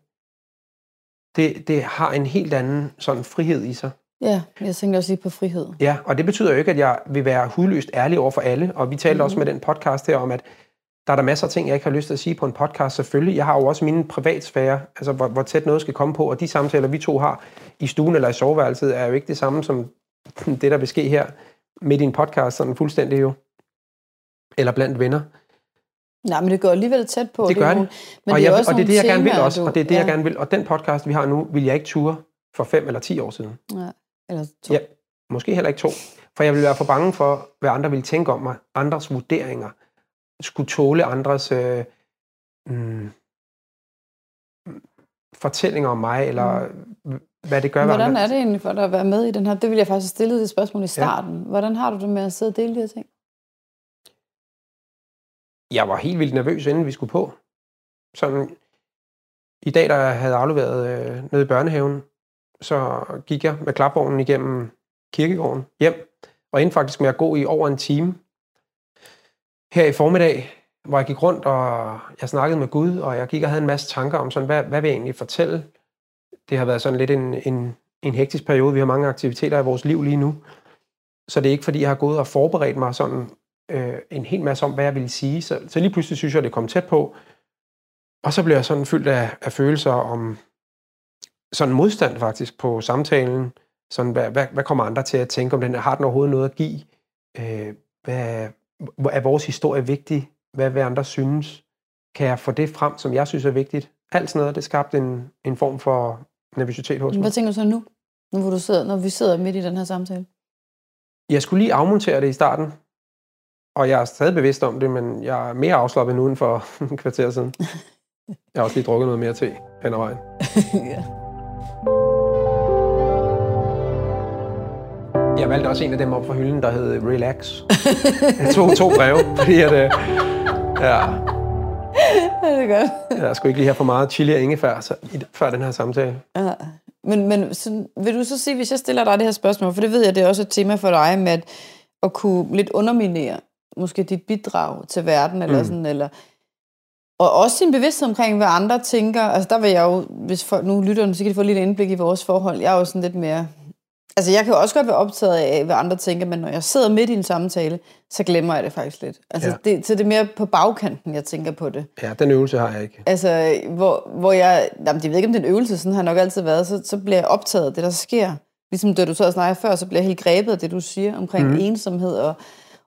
det, det har en helt anden sådan frihed i sig. Ja, jeg tænker også lige på frihed. Ja, og det betyder jo ikke, at jeg vil være hudløst ærlig over for alle. Og vi talte mm. også med den podcast her om, at der er der masser af ting, jeg ikke har lyst til at sige på en podcast. Selvfølgelig, jeg har jo også mine privatsfære, altså hvor, hvor tæt noget skal komme på, og de samtaler, vi to har i stuen eller i soveværelset, er jo ikke det samme som det, der vil ske her midt i en podcast, sådan fuldstændig jo. Eller blandt venner. Nej, men det går alligevel tæt på. Det gør det. Men og, det er jeg, også og det er det, jeg gerne vil også. du- Og det er det, ja. jeg gerne vil. Og den podcast, vi har nu, vil jeg ikke ture for fem eller ti år siden. Ja, eller to. Ja, måske heller ikke to. For jeg ville være for bange for, hvad andre ville tænke om mig. Andres vurderinger. Skulle tåle andres øh, mm, fortællinger om mig, eller mm. hvad det gør Hvordan er det egentlig for dig at være med i den her? Det ville jeg faktisk have stillet det spørgsmål i starten. Ja. Hvordan har du det med at sidde og dele de her ting? Jeg var helt vildt nervøs, inden vi skulle på. Sådan, I dag, der jeg havde afleveret øh, nede i børnehaven, så gik jeg med klapvognen igennem kirkegården hjem, og endte faktisk med at gå i over en time. Her i formiddag, hvor jeg gik rundt, og jeg snakkede med Gud, og jeg gik og havde en masse tanker om, sådan, hvad, hvad vil jeg egentlig fortælle? Det har været sådan lidt en, en, en hektisk periode. Vi har mange aktiviteter i vores liv lige nu. Så det er ikke, fordi jeg har gået og forberedt mig sådan øh, en hel masse om, hvad jeg ville sige. Så, så lige pludselig synes jeg, det kom tæt på. Og så blev jeg sådan fyldt af, af følelser om sådan modstand faktisk på samtalen. Sådan, hvad, hvad, hvad kommer andre til at tænke om den? Har den overhovedet noget at give? Øh, hvad, er vores historie vigtig? Hvad vil andre synes? Kan jeg få det frem, som jeg synes er vigtigt? Alt sådan noget, det skabte en, en form for nervøsitet hos mig. Hvad tænker du så nu, nu hvor du sidder, når vi sidder midt i den her samtale? Jeg skulle lige afmontere det i starten, og jeg er stadig bevidst om det, men jeg er mere afslappet nu end for en kvarter siden. Jeg har også lige drukket noget mere te hen ad vejen. ja. Jeg valgte også en af dem op fra hylden, der hed Relax. Jeg tog to breve, fordi at, øh, ja, ja, det er godt. jeg skulle ikke lige have for meget chili og ingefær så, i, før den her samtale. Ja. Men, men så, vil du så sige, hvis jeg stiller dig det her spørgsmål, for det ved jeg, det er også et tema for dig, med at, at kunne lidt underminere måske dit bidrag til verden, eller Mm. sådan, eller og også din bevidsthed omkring, hvad andre tænker. Altså der vil jeg jo, hvis folk, nu lytterne, så kan de få lidt indblik i vores forhold. Jeg er jo sådan lidt mere... Altså jeg kan jo også godt være optaget af, hvad andre tænker, men når jeg sidder midt i en samtale, så glemmer jeg det faktisk lidt. Altså Ja. det, så det er mere på bagkanten, jeg tænker på det. Ja, den øvelse har jeg ikke. Altså, hvor, hvor jeg... Jamen, jeg ved ikke, om det er en øvelse, sådan har nok altid været. Så, så bliver jeg optaget af det, der sker. Ligesom da du så snakkede før, så bliver jeg helt grebet af det, du siger omkring mm. ensomhed og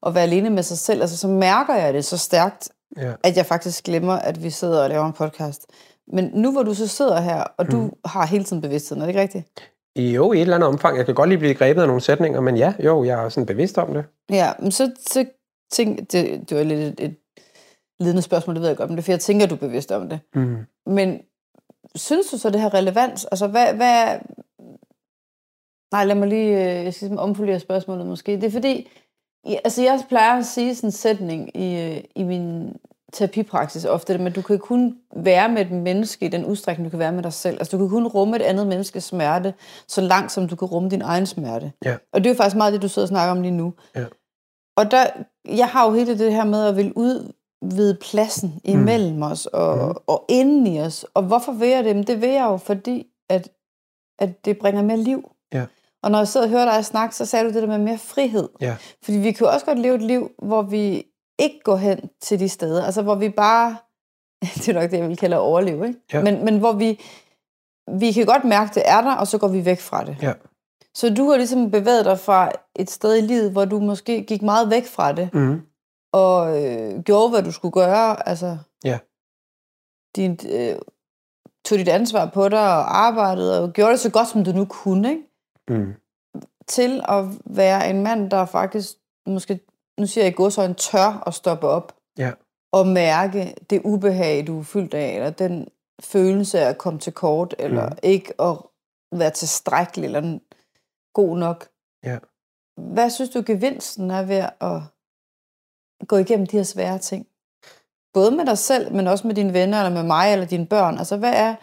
at være alene med sig selv. Altså, så mærker jeg det så stærkt, Ja. at jeg faktisk glemmer, at vi sidder og laver en podcast. Men nu hvor du så sidder her, og du Mhm. har hele tiden bevidstheden, er det ikke rigtigt? Jo, i et eller andet omfang. Jeg kan godt lige blive grebet af nogle sætninger, men ja, jo, jeg er sådan bevidst om det. Ja, men så, så tænk, det, det var lidt et, et ledende spørgsmål, det ved jeg godt, men det er for, jeg tænker, du er bevidst om det. Mm. Men synes du så, det har relevans? Altså, hvad... hvad Nej, lad mig lige øh, jeg skal simpelthen omfulere spørgsmålet måske. Det er fordi, ja, altså jeg plejer at sige sådan en sætning i, øh, i min terapipraksis ofte, at du kan kun være med et menneske i den udstrækning, du kan være med dig selv. Altså du kan kun rumme et andet menneskes smerte, så langt som du kan rumme din egen smerte. Ja. Og det er jo faktisk meget det, du sidder og snakker om lige nu. Ja. Og der, jeg har jo hele det her med at vil udvide pladsen imellem mm. os og, Mhm. og inden i os. Og hvorfor vil jeg det? Men det vil jeg jo, fordi at, at det bringer mere liv. Og når jeg sidder og hører dig snakke, så sagde du det der med mere frihed. Ja. Fordi vi kan jo også godt leve et liv, hvor vi ikke går hen til de steder. Altså hvor vi bare, det er nok det, jeg vil kalde overleve, ikke? Ja. Men, men hvor vi, vi kan godt mærke, det er der, og så går vi væk fra det. Ja. Så du har ligesom bevæget dig fra et sted i livet, hvor du måske gik meget væk fra det, Mm. og øh, gjorde, hvad du skulle gøre. Altså, Ja. din, øh, tog dit ansvar på dig og arbejdede, og gjorde det så godt, som du nu kunne, ikke? Mm. til at være en mand, der faktisk, måske, nu siger jeg i godsøjne, tør at stoppe op Ja. og mærke det ubehag, du er fyldt af, eller den følelse af at komme til kort, eller mm. ikke at være tilstrækkelig, eller god nok. Ja. Hvad synes du, gevinsten er ved at gå igennem de her svære ting? både med dig selv, men også med dine venner, eller med mig, eller dine børn. Altså, hvad er,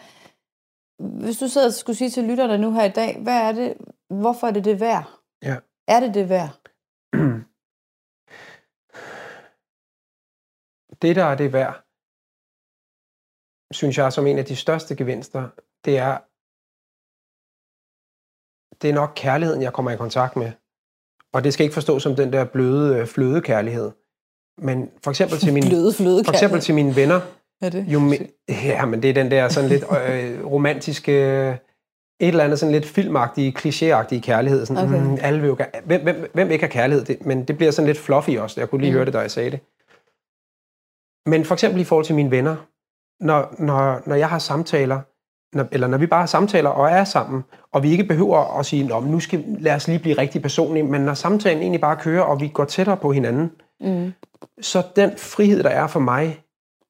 hvis du sidder og skulle sige til lytterne nu her i dag, hvad er det, hvorfor er det det værd? Ja. Er det det værd? det, der er det værd, synes jeg som en af de største gevinster, det er, det er nok kærligheden, jeg kommer i kontakt med. Og det skal ikke forstås som den der bløde øh, flødekærlighed. Men for eksempel til, min, Bløde for eksempel til mine venner, er det? jo me- ja, men det er den der sådan lidt øh, romantiske, et eller andet sådan lidt filmagtige, klichéagtige kærlighed. Sådan, Okay. mm, alle vil jo, gerne- hvem, hvem, hvem ikke har kærlighed? Det, men det bliver sådan lidt fluffy også. Jeg kunne lige Mm. høre det, da jeg sagde det. Men for eksempel i forhold til mine venner, når, når, når jeg har samtaler, når, eller når vi bare har samtaler og er sammen, og vi ikke behøver at sige, Nå, nu skal lad os lige blive rigtig personlige, men når samtalen egentlig bare kører, og vi går tættere på hinanden, Mm. så den frihed, der er for mig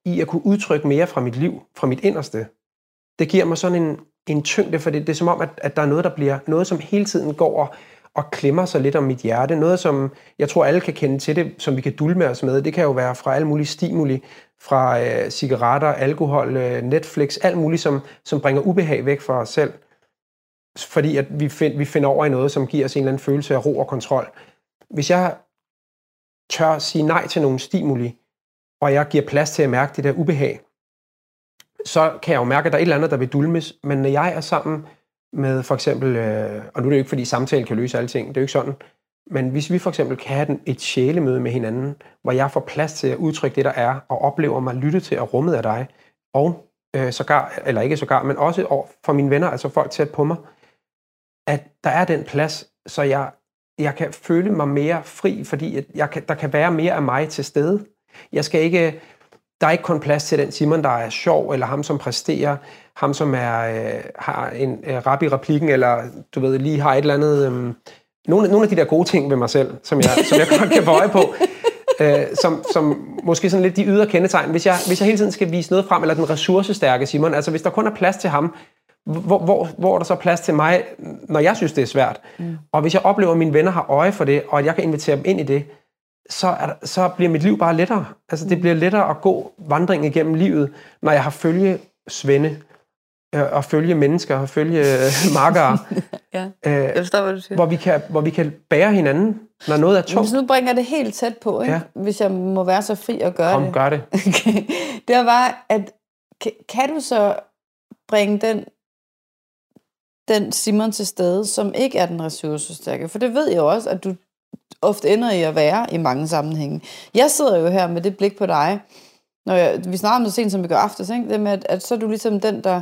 i at kunne udtrykke mere fra mit liv, fra mit inderste, det giver mig sådan en, en tyngde, for det, det er som om, at, at der er noget, der bliver noget, som hele tiden går og, og klemmer sig lidt om mit hjerte. Noget, som jeg tror, alle kan kende til det, som vi kan dulme os med. Det kan jo være fra alle mulige stimuli, fra øh, cigaretter, alkohol, øh, Netflix, alt muligt, som, som bringer ubehag væk fra os selv. Fordi at vi, find, vi finder over i noget, som giver os en eller anden følelse af ro og kontrol. Hvis jeg tør sige nej til nogle stimuli, og jeg giver plads til at mærke det der ubehag, så kan jeg jo mærke, at der er et eller andet, der vil dulmes. Men når jeg er sammen med for eksempel, øh, og nu er det jo ikke, fordi samtalen kan løse alting, det er jo ikke sådan, men hvis vi for eksempel kan have et sjælemøde med hinanden, hvor jeg får plads til at udtrykke det, der er, og oplever mig lytte til og rummet af dig, og øh, sågar, eller ikke sågar, men også over for mine venner, altså folk tæt på mig, at der er den plads, så jeg, jeg kan føle mig mere fri, fordi at jeg kan, der kan være mere af mig til stede. Jeg skal ikke, der er ikke kun plads til den Simon, der er sjov, eller ham, som præsterer, ham, som er, øh, har en øh, rap i replikken, eller du ved, lige har et eller andet... Øh, nogle, nogle af de der gode ting ved mig selv, som jeg, som jeg godt kan få øje på, øh, som, som måske sådan lidt de ydre kendetegn. Hvis jeg, hvis jeg hele tiden skal vise noget frem, eller den ressourcestærke Simon, altså hvis der kun er plads til ham, hvor, hvor, hvor er der så plads til mig, når jeg synes, det er svært? Mm. Og hvis jeg oplever, at mine venner har øje for det, og at jeg kan invitere dem ind i det, så, er der, så bliver mit liv bare lettere. Altså det bliver lettere at gå vandring igennem livet, når jeg har følge svende, øh, og følge mennesker, og følge øh, makkere, Ja. øh, Jeg forstår, hvad du siger. hvor, vi kan, hvor vi kan bære hinanden, når noget er tungt. Hvis nu bringer det helt tæt på, ikke? Ja. hvis jeg må være så fri at gøre Kom, det. gør det. Okay. Det var bare, at kan, du så bringe den, den Simon til stede, som ikke er den ressourcestærke? For det ved jeg også, at du ofte ender i at være i mange sammenhænge. Jeg sidder jo her med det blik på dig, når jeg, vi snakker om det sent, som vi gør aftes, ikke? det med, at, at så er du ligesom den, der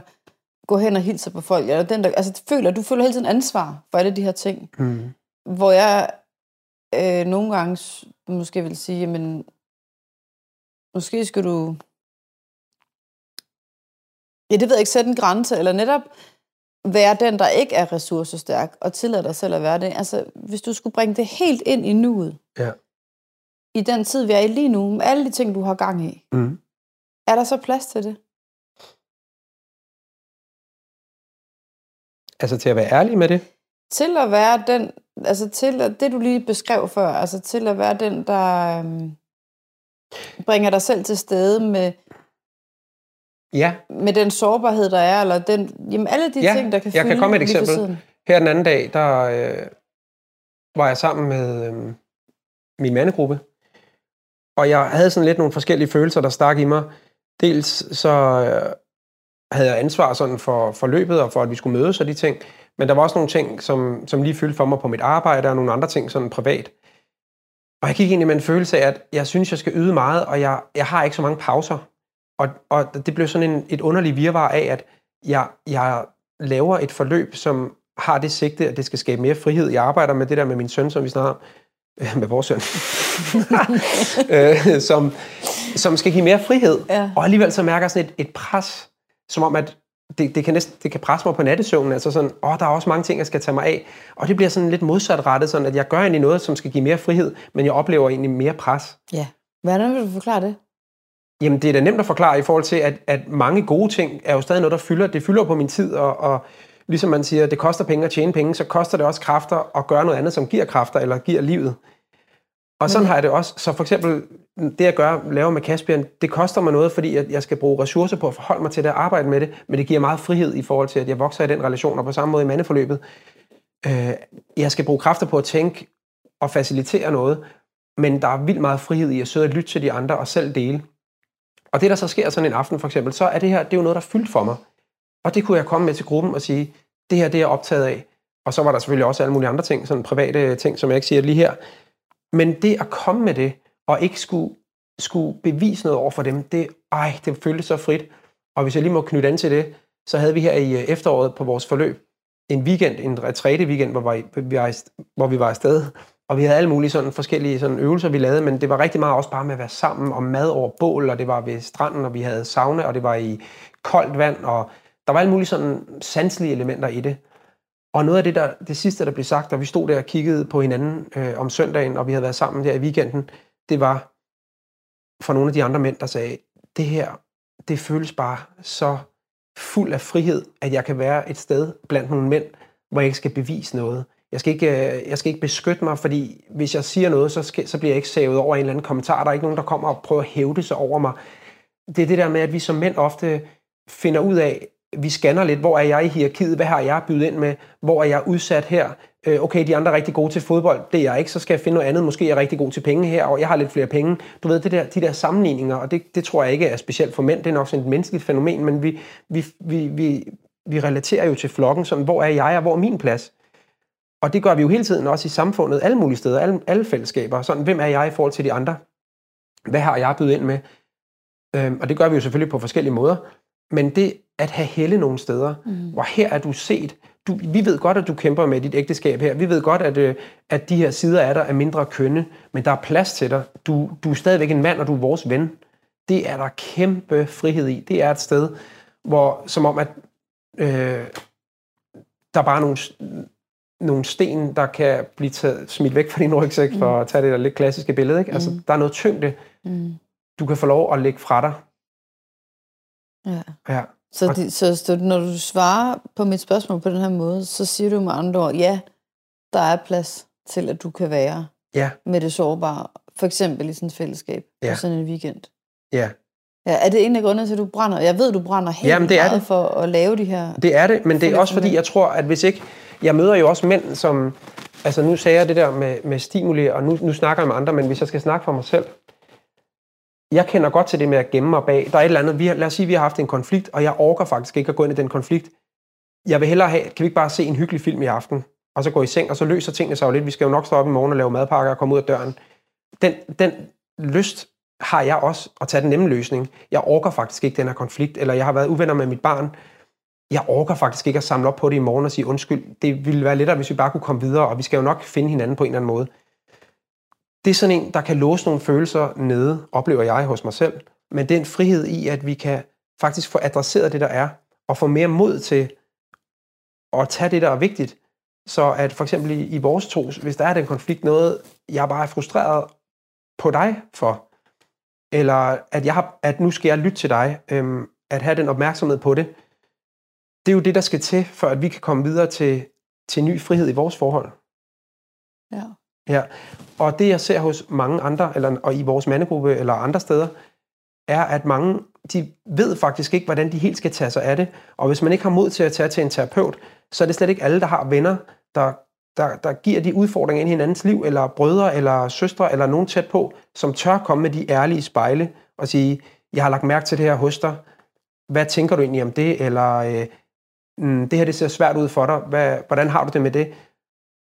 går hen og hilser på folk, eller den, der, altså, føler, du føler hele tiden ansvar for alle de her ting Mm. hvor jeg øh, nogle gange måske vil sige, jamen, måske skal du, ja, det ved jeg ikke, sætte en grænse, eller netop være den, der ikke er ressourcestærk, og tillade dig selv at være det. Altså, hvis du skulle bringe det helt ind i nuet, Ja. i den tid, vi er i lige nu, med alle de ting, du har gang i, Mm. er der så plads til det? Altså til at være ærlig med det. Til at være den, altså til at, det du lige beskrev før, altså til at være den, der øhm, bringer dig selv til stede med, Ja, med den sårbarhed, der er, eller den, jamen alle de Ja, ting, der kan jeg kan komme med et eksempel. her den anden dag, der øh, var jeg sammen med øh, min mandegruppe, og jeg havde sådan lidt nogle forskellige følelser, der stak i mig. Dels så øh, havde jeg ansvar sådan for, for løbet og for, at vi skulle mødes og de ting, men der var også nogle ting, som, som lige fyldte for mig på mit arbejde, og nogle andre ting sådan privat. Og jeg gik egentlig med en følelse af, at jeg synes, jeg skal yde meget, og jeg, jeg har ikke så mange pauser. Og, og det blev sådan en, et underligt virvar af, at jeg, jeg laver et forløb, som har det sigte, at det skal skabe mere frihed. Jeg arbejder med det der med min søn, som vi snakker om, øh, med vores søn, øh, som, som skal give mere frihed. Ja. Og alligevel så mærker jeg sådan et, et pres, som om, at det, det, kan næsten, det kan presse mig på nattesøvnen. Altså sådan, åh, der er også mange ting, jeg skal tage mig af. Og det bliver sådan lidt modsatrettet, sådan at jeg gør egentlig noget, som skal give mere frihed, men jeg oplever egentlig mere pres. Ja. Hvordan vil du forklare det? Jamen, det er da nemt at forklare i forhold til, at, at mange gode ting er jo stadig noget, der fylder. Det fylder på min tid, og, og ligesom man siger, det koster penge at tjene penge, så koster det også kræfter at gøre noget andet, som giver kræfter eller giver livet. Og sådan har jeg det også. Så for eksempel, det jeg gør, laver med Caspian, det koster mig noget, fordi jeg, jeg skal bruge ressourcer på at forholde mig til det og arbejde med det, men det giver meget frihed i forhold til, at jeg vokser i den relation, og på samme måde i mandeforløbet. Øh, jeg skal bruge kræfter på at tænke og facilitere noget, men der er vildt meget frihed i at sidde og lytte til de andre og selv dele. Og det, der så sker sådan en aften for eksempel, så er det her, det er jo noget, der er fyldt for mig. Og det kunne jeg komme med til gruppen og sige, det her, det er jeg optaget af. Og så var der selvfølgelig også alle mulige andre ting, sådan private ting, som jeg ikke siger lige her. Men det at komme med det, og ikke skulle, skulle bevise noget over for dem, det, ej, det føltes så frit. Og hvis jeg lige må knytte an til det, så havde vi her i øh, efteråret på vores forløb en weekend, en retræte weekend, hvor vi, hvor vi var afsted. Og vi havde alle mulige sådan forskellige sådan øvelser, vi lavede, men det var rigtig meget også bare med at være sammen og mad over bål, og det var ved stranden, og vi havde sauna, og det var i koldt vand, og der var alle mulige sådan sanselige elementer i det. Og noget af det, der, det sidste, der blev sagt, da vi stod der og kiggede på hinanden øh, om søndagen, og vi havde været sammen der i weekenden, det var for nogle af de andre mænd, der sagde, det her, det føles bare så fuld af frihed, at jeg kan være et sted blandt nogle mænd, hvor jeg ikke skal bevise noget. Jeg skal ikke, øh, jeg skal ikke beskytte mig, fordi hvis jeg siger noget, så, skal, så bliver jeg ikke savet over en eller anden kommentar. Der er ikke nogen, der kommer og prøver at hævde sig over mig. Det er det der med, at vi som mænd ofte finder ud af, vi scanner lidt, hvor er jeg i hierarkiet, hvad har jeg bydet ind med, hvor er jeg udsat her, øh, okay, de andre er rigtig gode til fodbold, det er jeg ikke, så skal jeg finde noget andet, måske er jeg rigtig god til penge her, og jeg har lidt flere penge. Du ved, det der, de der sammenligninger, og det, det tror jeg ikke er specielt for mænd, det er nok sådan et menneskeligt fænomen, men vi, vi, vi, vi, vi relaterer jo til flokken, som hvor er jeg, og hvor er min plads? Og det gør vi jo hele tiden også i samfundet, alle mulige steder, alle, alle fællesskaber. Sådan, hvem er jeg i forhold til de andre? Hvad har jeg bydet ind med? Øhm, og det gør vi jo selvfølgelig på forskellige måder. Men det at have helle nogle steder, mm. hvor her er du set. Du, vi ved godt, at du kæmper med dit ægteskab her. Vi ved godt, at, øh, at de her sider af dig er mindre kønne, men der er plads til dig. Du, du er stadigvæk en mand, og du er vores ven. Det er der kæmpe frihed i. Det er et sted, hvor som om, at øh, der er bare nogle, nogle sten, der kan blive taget, smidt væk fra din rygsæk, mm. for at tage det der lidt klassiske billede. Ikke? Altså, mm. der er noget tyngde, mm. du kan få lov at lægge fra dig. Ja. ja. Så, de, så, så når du svarer på mit spørgsmål på den her måde, så siger du med andre ord, ja, der er plads til, at du kan være ja. med det sårbare. For eksempel i sådan et fællesskab ja. på sådan en weekend. Ja. Ja, er det en af grundene til, at du brænder? Jeg ved, du brænder helt Jamen, det er meget det. for at lave de her... Det er det, men det er også fordi, jeg tror, at hvis ikke... Jeg møder jo også mænd, som... Altså nu sagde jeg det der med, med stimuli, og nu, nu snakker jeg med andre, men hvis jeg skal snakke for mig selv, jeg kender godt til det med at gemme mig bag. Der er et eller andet, vi har, lad os sige, vi har haft en konflikt, og jeg orker faktisk ikke at gå ind i den konflikt. Jeg vil hellere have, kan vi ikke bare se en hyggelig film i aften, og så gå i seng, og så løser tingene sig jo lidt. Vi skal jo nok stå op i morgen og lave madpakker og komme ud af døren. Den, den lyst har jeg også at tage den nemme løsning. Jeg orker faktisk ikke den her konflikt, eller jeg har været uvenner med mit barn. Jeg orker faktisk ikke at samle op på det i morgen og sige undskyld. Det ville være lettere, hvis vi bare kunne komme videre, og vi skal jo nok finde hinanden på en eller anden måde det er sådan en, der kan låse nogle følelser nede, oplever jeg hos mig selv. Men den frihed i, at vi kan faktisk få adresseret det, der er, og få mere mod til at tage det, der er vigtigt. Så at for eksempel i, i vores to, hvis der er den konflikt, noget jeg bare er frustreret på dig for, eller at, jeg har, at nu skal jeg lytte til dig, øhm, at have den opmærksomhed på det, det er jo det, der skal til, for at vi kan komme videre til, til ny frihed i vores forhold. Ja. Ja, og det jeg ser hos mange andre, eller og i vores mandegruppe eller andre steder, er, at mange de ved faktisk ikke, hvordan de helt skal tage sig af det. Og hvis man ikke har mod til at tage til en terapeut, så er det slet ikke alle, der har venner, der, der, der giver de udfordringer ind i hinandens liv, eller brødre, eller søstre, eller nogen tæt på, som tør komme med de ærlige spejle og sige, jeg har lagt mærke til det her hos dig. Hvad tænker du egentlig om det? Eller øh, mm, det her det ser svært ud for dig. Hvad, hvordan har du det med det?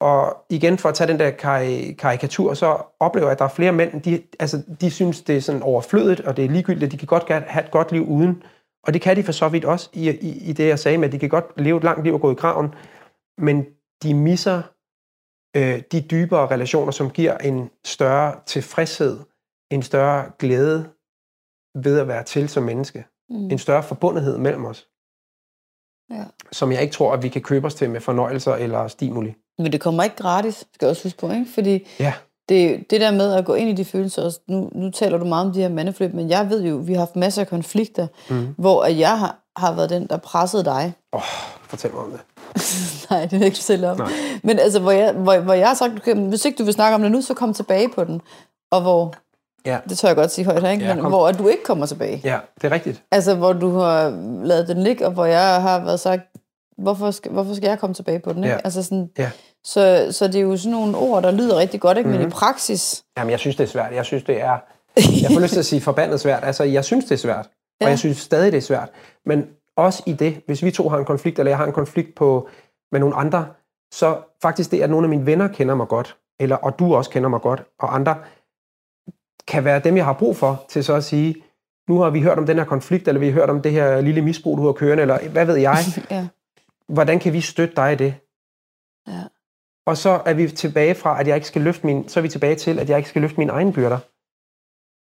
Og igen, for at tage den der kar- karikatur, så oplever jeg, at der er flere mænd, de, altså, de synes, det er sådan overflødet, og det er ligegyldigt, at de kan godt have et godt liv uden. Og det kan de for så vidt også, i, i, i det jeg sagde med, at de kan godt leve et langt liv og gå i graven, men de misser øh, de dybere relationer, som giver en større tilfredshed, en større glæde ved at være til som menneske. Mm. En større forbundethed mellem os. Ja. Som jeg ikke tror, at vi kan købe os til med fornøjelser eller stimuli. Men det kommer ikke gratis, skal jeg også huske på, ikke? Fordi ja. det, det der med at gå ind i de følelser, også, nu, nu taler du meget om de her mandeflip, men jeg ved jo, vi har haft masser af konflikter, mm. hvor jeg har, har været den, der pressede dig. Oh, fortælle mig om det. Nej, det vil jeg ikke fortælle om. Nej. Men altså, hvor jeg, hvor, hvor jeg har sagt, okay, hvis ikke du vil snakke om det nu, så kom tilbage på den. Og hvor, Ja, det tør jeg godt sige højt her, ikke? Ja, Men hvor du ikke kommer tilbage. ja det er rigtigt. Altså, hvor du har lavet den ligge, og hvor jeg har været sagt, hvorfor skal, hvorfor skal jeg komme tilbage på den? Ikke? Ja. Altså sådan, Ja. så, så det er jo sådan nogle ord, der lyder rigtig godt, ikke? men i praksis, Jamen, jeg synes, det er svært. Jeg synes, det er... Jeg får lyst til at sige forbandet svært. Altså, jeg synes, det er svært. Og Ja. jeg synes stadig, det er svært. Men også i det, hvis vi to har en konflikt, eller jeg har en konflikt på, med nogle andre, så faktisk det, at nogle af mine venner kender mig godt, eller, og du også kender mig godt, og andre, kan være dem, jeg har brug for, til så at sige, nu har vi hørt om den her konflikt, eller vi har hørt om det her lille misbrug, du har kørende, eller hvad ved jeg. ja. Hvordan kan vi støtte dig i det? Ja. Og så er vi tilbage fra, at jeg ikke skal løfte min, så er vi tilbage til, at jeg ikke skal løfte mine egne byrder.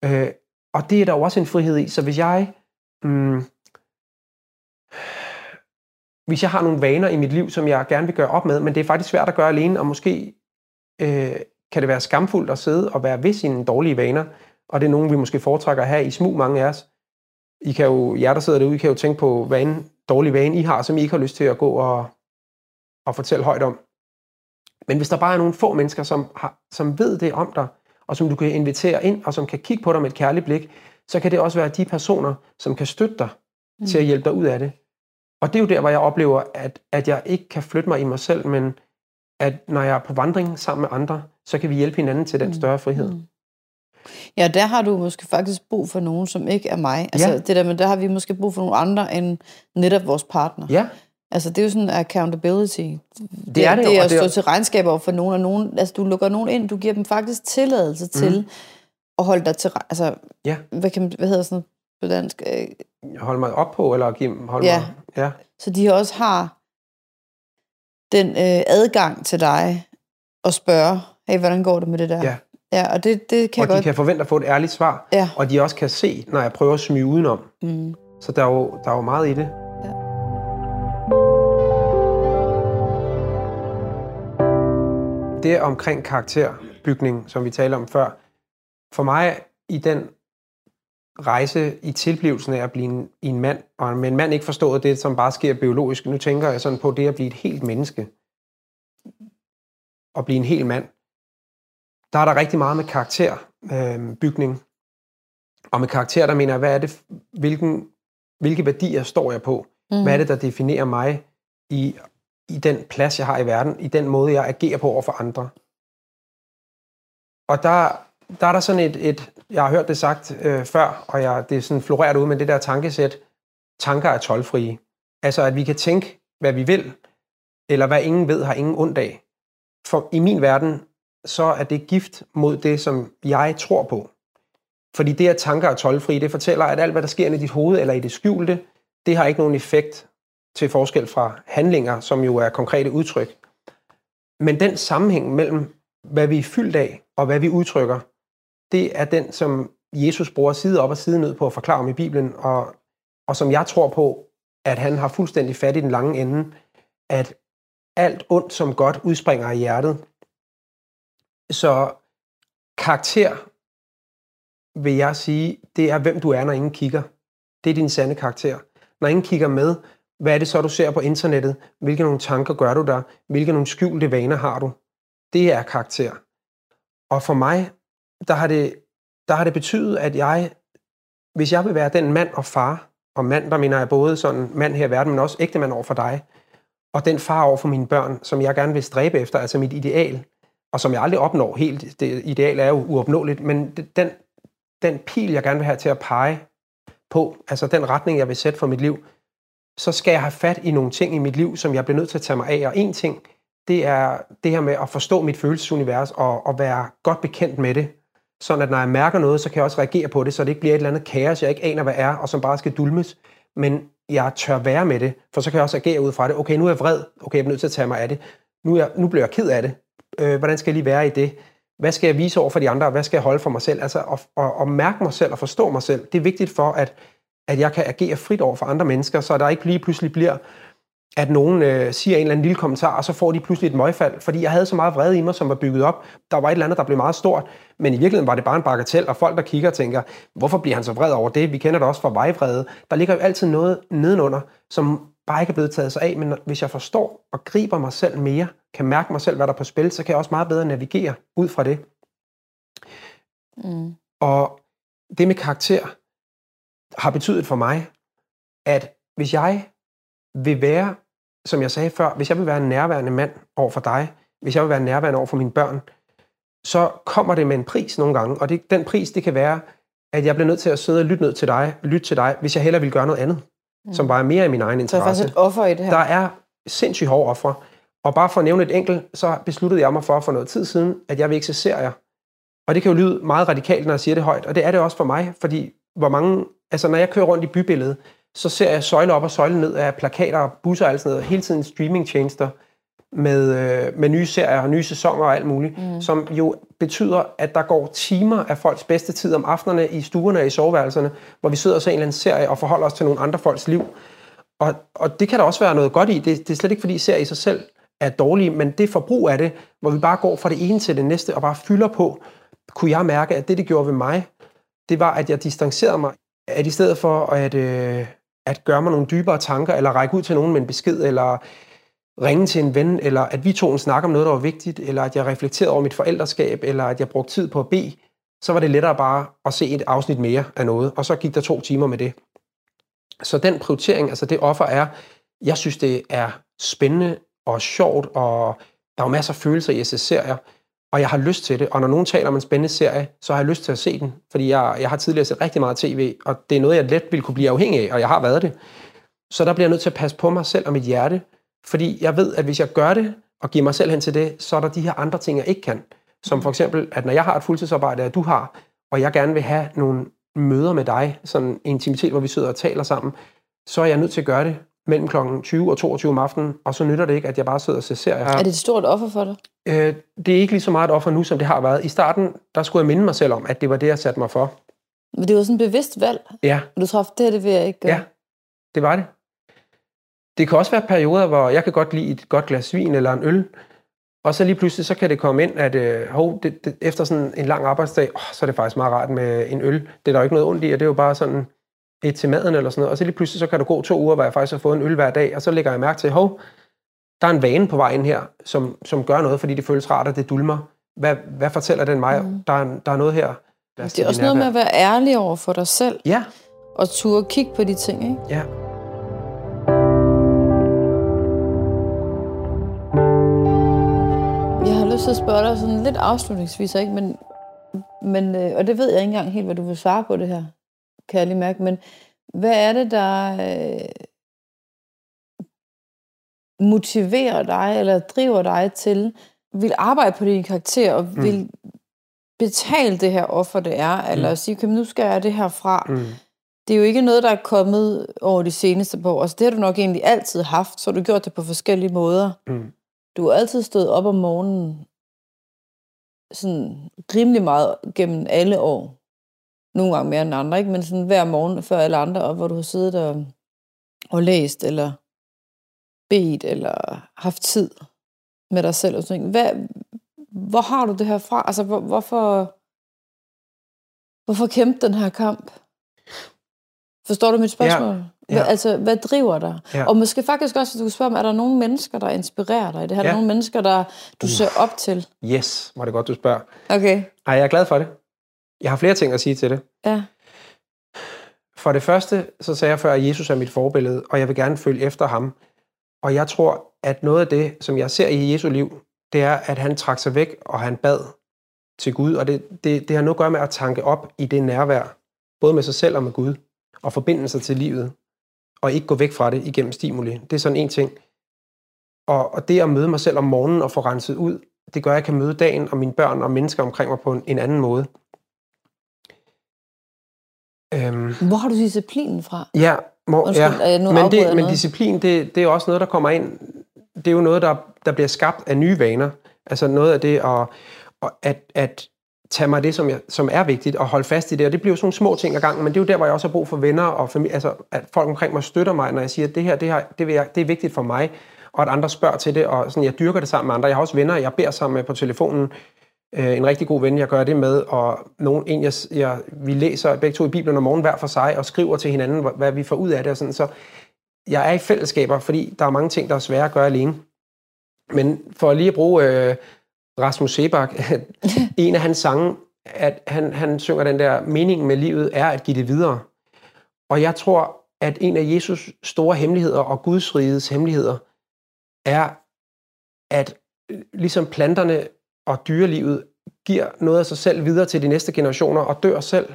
Øh, og det er der jo også en frihed i. Så hvis jeg, mm, hvis jeg har nogle vaner i mit liv, som jeg gerne vil gøre op med, men det er faktisk svært at gøre alene, og måske øh, kan det være skamfuldt at sidde og være ved sine dårlige vaner, og det er nogen, vi måske foretrækker at have i smug, mange af os. I kan jo, jer der sidder derude, I kan jo tænke på, hvad en dårlig vane I har, som I ikke har lyst til at gå og, og fortælle højt om. Men hvis der bare er nogle få mennesker, som, har, som ved det om dig, og som du kan invitere ind, og som kan kigge på dig med et kærligt blik, så kan det også være de personer, som kan støtte dig mm. til at hjælpe dig ud af det. Og det er jo der, hvor jeg oplever, at, at jeg ikke kan flytte mig i mig selv, men at når jeg er på vandring sammen med andre, så kan vi hjælpe hinanden til den større frihed. Mm. Ja, der har du måske faktisk brug for nogen, som ikke er mig. Altså Ja. det der med, der har vi måske brug for nogle andre end netop vores partner. Ja, Altså det er jo sådan accountability. Det, det er det det er at det er- stå til regnskab over for nogen, og nogen, altså du lukker nogen ind, du giver dem faktisk tilladelse til at holde dig til, altså. Ja. hvad, kan, hvad hedder sådan på dansk? Øh, holde mig op på, eller give, holde Ja. mig... Ja. Så de også har den øh, adgang til dig og spørge, hey, hvordan går det med det der? Ja. Ja, og det, det kan Og jeg de godt... kan forvente at få et ærligt svar, Ja. og de også kan se, når jeg prøver at smyge udenom. Mm. Så der er jo, der er jo meget i det. Ja. Det omkring karakterbygning, som vi talte om før, for mig i den rejse i tilblivelsen af at blive en, en mand, og med en mand ikke forstået det, som bare sker biologisk. Nu tænker jeg sådan på det at blive et helt menneske. Og blive en hel mand. Der er der rigtig meget med karakterbygning. Øh, bygning. og med karakter, der mener jeg, hvad er det, hvilken, hvilke værdier står jeg på? Mm. Hvad er det, der definerer mig i, i den plads, jeg har i verden, i den måde, jeg agerer på over for andre? Og der, der er der sådan et, et jeg har hørt det sagt øh, før, og jeg, det er sådan floreret ud med det der tankesæt, tanker er tolvfrie. Altså, at vi kan tænke, hvad vi vil, eller hvad ingen ved, har ingen ondt af. For i min verden, så er det gift mod det, som jeg tror på. Fordi det, at tanker er tolvfrie, det fortæller, at alt, hvad der sker i dit hoved eller i det skjulte, det har ikke nogen effekt til forskel fra handlinger, som jo er konkrete udtryk. Men den sammenhæng mellem, hvad vi er fyldt af, og hvad vi udtrykker, det er den, som Jesus bruger side op og side ned på at forklare om i Bibelen, og, og som jeg tror på, at han har fuldstændig fat i den lange ende, at alt ondt som godt udspringer i hjertet. Så karakter, vil jeg sige, det er, hvem du er, når ingen kigger. Det er din sande karakter. Når ingen kigger med, hvad er det så, du ser på internettet? Hvilke nogle tanker gør du der? Hvilke nogle skjulte vaner har du? Det er karakter. Og for mig, der har det, der har det betydet, at jeg, hvis jeg vil være den mand og far, og mand, der mener jeg både sådan mand her i verden, men også ægte mand over for dig, og den far over for mine børn, som jeg gerne vil stræbe efter, altså mit ideal, og som jeg aldrig opnår helt. Det ideal er jo uopnåeligt, men den, den pil, jeg gerne vil have til at pege på, altså den retning, jeg vil sætte for mit liv, så skal jeg have fat i nogle ting i mit liv, som jeg bliver nødt til at tage mig af. Og en ting, det er det her med at forstå mit følelsesunivers og, og være godt bekendt med det. Sådan at når jeg mærker noget, så kan jeg også reagere på det, så det ikke bliver et eller andet kaos, jeg ikke aner, hvad er, og som bare skal dulmes. Men jeg tør være med det, for så kan jeg også agere ud fra det. Okay, nu er jeg vred. Okay, jeg er nødt til at tage mig af det. Nu, er jeg, nu bliver jeg ked af det. Øh, hvordan skal jeg lige være i det? Hvad skal jeg vise over for de andre? Hvad skal jeg holde for mig selv? Altså at, at, at mærke mig selv og forstå mig selv, det er vigtigt for, at, at jeg kan agere frit over for andre mennesker, så der ikke lige pludselig bliver, at nogen øh, siger en eller anden lille kommentar, og så får de pludselig et møgfald, fordi jeg havde så meget vrede i mig, som var bygget op. Der var et eller andet, der blev meget stort, men i virkeligheden var det bare en bagatel, og folk, der kigger, tænker, hvorfor bliver han så vred over det? Vi kender det også fra vejvrede. Der ligger jo altid noget nedenunder, som bare ikke er blevet taget sig af, men hvis jeg forstår og griber mig selv mere, kan mærke mig selv, hvad der er på spil, så kan jeg også meget bedre navigere ud fra det. Mm. Og det med karakter har betydet for mig, at hvis jeg vil være, som jeg sagde før, hvis jeg vil være en nærværende mand over for dig, hvis jeg vil være nærværende over for mine børn, så kommer det med en pris nogle gange, og det, den pris, det kan være, at jeg bliver nødt til at sidde og lytte ned til dig, lytte til dig, hvis jeg hellere vil gøre noget andet, mm. som bare er mere i min egen interesse. Så er faktisk et offer i det her. Der er sindssygt hårde offer. Og bare for at nævne et enkelt, så besluttede jeg mig for for noget tid siden, at jeg vil ikke se serier. Og det kan jo lyde meget radikalt, når jeg siger det højt, og det er det også for mig, fordi hvor mange, altså når jeg kører rundt i bybilledet, så ser jeg søjle op og søjle ned af plakater, busser og alt sådan noget, hele tiden streamingtjenester, med, øh, med nye serier og nye sæsoner og alt muligt, mm. som jo betyder, at der går timer af folks bedste tid om aftenerne i stuerne og i soveværelserne, hvor vi sidder og ser en eller anden serie og forholder os til nogle andre folks liv. Og, og det kan der også være noget godt i. Det, det er slet ikke, fordi serier i sig selv er dårlige, men det forbrug af det, hvor vi bare går fra det ene til det næste og bare fylder på, kunne jeg mærke, at det, det gjorde ved mig, det var, at jeg distancerede mig, at i stedet for at, øh, at gøre mig nogle dybere tanker, eller række ud til nogen med en besked, eller ringe til en ven, eller at vi to snakker om noget, der var vigtigt, eller at jeg reflekterede over mit forældreskab, eller at jeg brugte tid på at bede, så var det lettere bare at se et afsnit mere af noget, og så gik der to timer med det. Så den prioritering, altså det offer er, jeg synes, det er spændende og sjovt, og der er jo masser af følelser i SS-serier, og jeg har lyst til det. Og når nogen taler om en spændende serie, så har jeg lyst til at se den, fordi jeg, jeg har tidligere set rigtig meget tv, og det er noget, jeg let vil kunne blive afhængig af, og jeg har været det. Så der bliver jeg nødt til at passe på mig selv og mit hjerte, fordi jeg ved, at hvis jeg gør det, og giver mig selv hen til det, så er der de her andre ting, jeg ikke kan. Som for eksempel, at når jeg har et fuldtidsarbejde, at du har, og jeg gerne vil have nogle møder med dig, sådan en intimitet, hvor vi sidder og taler sammen, så er jeg nødt til at gøre det mellem kl. 20 og 22 om aftenen, og så nytter det ikke, at jeg bare sidder og ser serier. Er det et stort offer for dig? Øh, det er ikke lige så meget et offer nu, som det har været. I starten, der skulle jeg minde mig selv om, at det var det, jeg satte mig for. Men det var sådan et bevidst valg? Ja. Og du tror, det, det vil jeg ikke gøre? Ja, det var det. Det kan også være perioder, hvor jeg kan godt lide et godt glas vin eller en øl, og så lige pludselig så kan det komme ind, at øh, hov, det, det, efter sådan en lang arbejdsdag, oh, så er det faktisk meget rart med en øl. Det er der jo ikke noget ondt i, og det er jo bare sådan et til maden eller sådan noget. Og så lige pludselig så kan du gå to uger, hvor jeg faktisk har fået en øl hver dag, og så lægger jeg mærke til, hov, der er en vane på vejen her, som, som gør noget, fordi det føles rart, at det dulmer. Hvad, hvad fortæller den mig? Mm. Der, er, der er noget her. Det er også noget med at være ærlig over for dig selv. Ja. Og turde kigge på de ting, ikke? Ja. lyst til at spørge dig sådan lidt afslutningsvis, ikke? Men, men, øh, og det ved jeg ikke engang helt, hvad du vil svare på det her, kan jeg lige mærke. Men hvad er det, der øh, motiverer dig, eller driver dig til, vil arbejde på din karakter, og mm. vil betale det her offer, det er, eller mm. sige, okay, nu skal jeg det her fra. Mm. Det er jo ikke noget, der er kommet over de seneste par år. Altså, det har du nok egentlig altid haft, så har du gjort det på forskellige måder. Mm. Du har altid stået op om morgenen sådan rimelig meget gennem alle år. Nogle gange mere end andre, ikke? men sådan hver morgen før alle andre op, hvor du har siddet og, og læst, eller bedt, eller haft tid med dig selv. Og sådan. Hvad, hvor har du det her fra? Altså, hvor, hvorfor, hvorfor kæmpe den her kamp? Forstår du mit spørgsmål? Ja. Ja. Altså, hvad driver dig? Ja. Og måske faktisk også, hvis du kan spørge mig, er der nogle mennesker, der inspirerer dig? Det her? Ja. Er der nogle mennesker, der du uh. ser op til? Yes, var det godt, du spørger. Okay. Ej, jeg er glad for det. Jeg har flere ting at sige til det. Ja. For det første, så sagde jeg før, at Jesus er mit forbillede, og jeg vil gerne følge efter ham. Og jeg tror, at noget af det, som jeg ser i Jesu liv, det er, at han trak sig væk, og han bad til Gud. Og det, det, det har noget at gøre med at tanke op i det nærvær, både med sig selv og med Gud, og forbinde sig til livet og ikke gå væk fra det igennem stimuli. Det er sådan en ting. Og, og det at møde mig selv om morgenen og få renset ud, det gør, at jeg kan møde dagen og mine børn og mennesker omkring mig på en, en anden måde. Øhm, Hvor har du disciplinen fra? Ja, må, ja. men, det, men disciplin, det, det er også noget, der kommer ind. Det er jo noget, der, der bliver skabt af nye vaner. Altså noget af det, at, at, at tage mig det, som, jeg, som er vigtigt, og holde fast i det. Og det bliver jo sådan nogle små ting ad gangen, men det er jo der, hvor jeg også har brug for venner og familie, altså at folk omkring mig støtter mig, når jeg siger, at det her, det her det, vil jeg, det er vigtigt for mig, og at andre spørger til det, og sådan, jeg dyrker det sammen med andre. Jeg har også venner, jeg beder sammen med på telefonen, øh, en rigtig god ven, jeg gør det med, og nogen, en, jeg, jeg, vi læser begge to i Bibelen om morgenen hver for sig, og skriver til hinanden, hvad vi får ud af det. Og sådan. Så jeg er i fællesskaber, fordi der er mange ting, der er svære at gøre alene. Men for lige at bruge øh, Rasmus Sebak, en af hans sange, at han, han synger den der, meningen med livet er at give det videre. Og jeg tror, at en af Jesus store hemmeligheder og Guds rigets hemmeligheder er, at øh, ligesom planterne og dyrelivet giver noget af sig selv videre til de næste generationer og dør selv,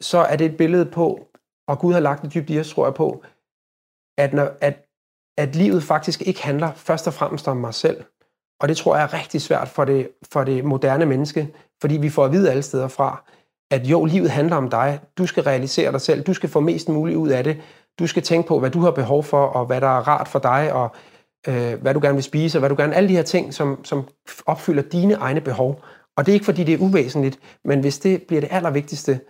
så er det et billede på, og Gud har lagt det dybt i os, tror jeg på, at, når, at, at livet faktisk ikke handler først og fremmest om mig selv. Og det tror jeg er rigtig svært for det, for det moderne menneske, fordi vi får at vide alle steder fra, at jo, livet handler om dig. Du skal realisere dig selv. Du skal få mest muligt ud af det. Du skal tænke på, hvad du har behov for, og hvad der er rart for dig, og øh, hvad du gerne vil spise, og hvad du gerne... Alle de her ting, som, som opfylder dine egne behov. Og det er ikke, fordi det er uvæsentligt, men hvis det bliver det allervigtigste,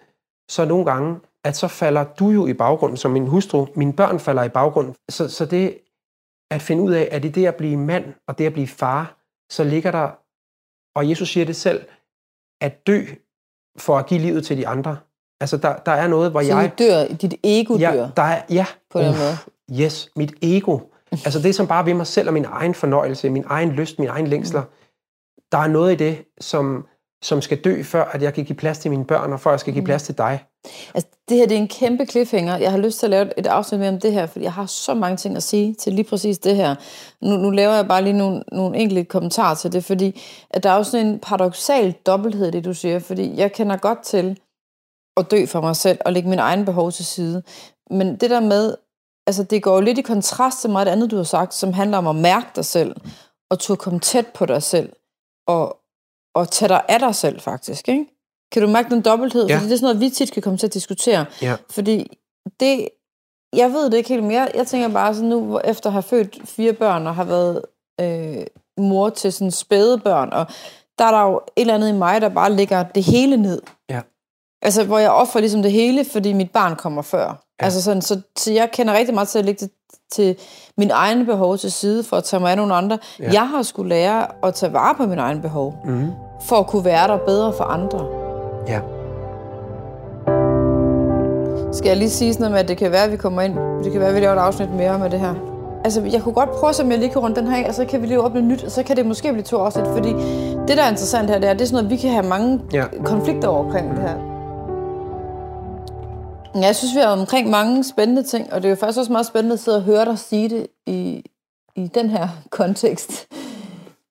så nogle gange, at så falder du jo i baggrunden som min hustru. Mine børn falder i baggrunden. Så, så det at finde ud af, at i det at blive mand og det at blive far, så ligger der, og Jesus siger det selv, at dø for at give livet til de andre. Altså, der, der er noget, hvor så jeg... Så dør, dit ego ja, dør? Der er, ja. På den måde? Yes, mit ego. Altså det, som bare ved mig selv og min egen fornøjelse, min egen lyst, min egen længsler. Der er noget i det, som, som skal dø, før at jeg kan give plads til mine børn, og før jeg skal give mm. plads til dig. Altså, det her det er en kæmpe cliffhanger. Jeg har lyst til at lave et afsnit med om det her, fordi jeg har så mange ting at sige til lige præcis det her. Nu, nu laver jeg bare lige nogle, nogle enkelte kommentarer til det, fordi at der er jo sådan en paradoxal dobbelthed, det du siger, fordi jeg kender godt til at dø for mig selv og lægge min egen behov til side. Men det der med, altså det går jo lidt i kontrast til meget andet, du har sagt, som handler om at mærke dig selv, og turde komme tæt på dig selv, og, og tage dig af dig selv faktisk, ikke? Kan du mærke den dobbelthed? Ja. Fordi det er sådan noget, vi tit kan komme til at diskutere. Ja. Fordi det, jeg ved det ikke helt, men jeg, tænker bare sådan nu, efter at have født fire børn og har været øh, mor til sådan spæde børn, og der er der jo et eller andet i mig, der bare lægger det hele ned. Ja. Altså, hvor jeg offrer ligesom det hele, fordi mit barn kommer før. Ja. Altså sådan, så, så jeg kender rigtig meget til at lægge det til min egen behov til side, for at tage mig af nogle andre. Ja. Jeg har skulle lære at tage vare på min egen behov, mm. for at kunne være der bedre for andre. Ja. Skal jeg lige sige sådan noget med, at det kan være, at vi kommer ind, det kan være, at vi laver et afsnit mere med det her. Altså, jeg kunne godt prøve, som jeg lige kan runde den her af, og så kan vi lige åbne nyt, og så kan det måske blive to afsnit, fordi det, der er interessant her, det er, det er sådan noget, vi kan have mange ja. konflikter over omkring det her. Ja, jeg synes, vi har omkring mange spændende ting, og det er jo faktisk også meget spændende at sidde og høre dig sige det i, i den her kontekst,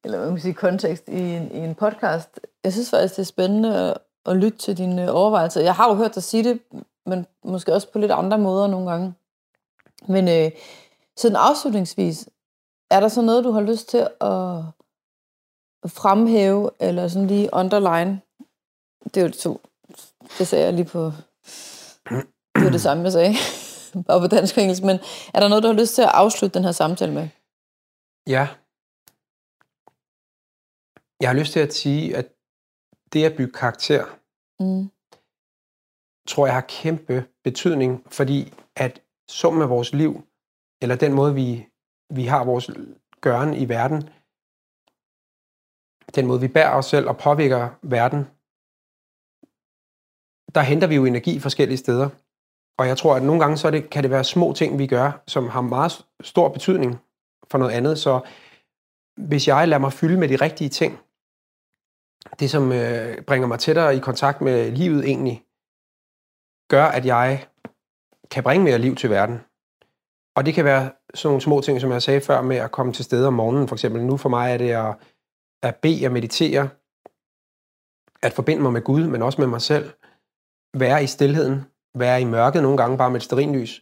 eller hvad man kan sige, kontekst i en, i en podcast. Jeg synes faktisk, det er spændende at, at lytte til dine øh, overvejelser. Jeg har jo hørt dig sige det, men måske også på lidt andre måder nogle gange. Men øh, sådan afslutningsvis, er der så noget, du har lyst til at fremhæve, eller sådan lige underline? Det er jo det to. Det sagde jeg lige på... Det var det samme, jeg sagde. Bare på dansk og engelsk. Men er der noget, du har lyst til at afslutte den her samtale med? Ja. Jeg har lyst til at sige, at det at bygge karakter, mm. tror jeg har kæmpe betydning, fordi at summen af vores liv, eller den måde, vi, vi har vores gøren i verden, den måde, vi bærer os selv og påvirker verden, der henter vi jo energi forskellige steder. Og jeg tror, at nogle gange så det, kan det være små ting, vi gør, som har meget stor betydning for noget andet. Så hvis jeg lader mig fylde med de rigtige ting, det som øh, bringer mig tættere i kontakt med livet egentlig, gør, at jeg kan bringe mere liv til verden. Og det kan være sådan nogle små ting, som jeg sagde før, med at komme til stede om morgenen, for eksempel. Nu for mig er det at, at bede og meditere, at forbinde mig med Gud, men også med mig selv. Være i stillheden, være i mørket nogle gange bare med et sterinlys.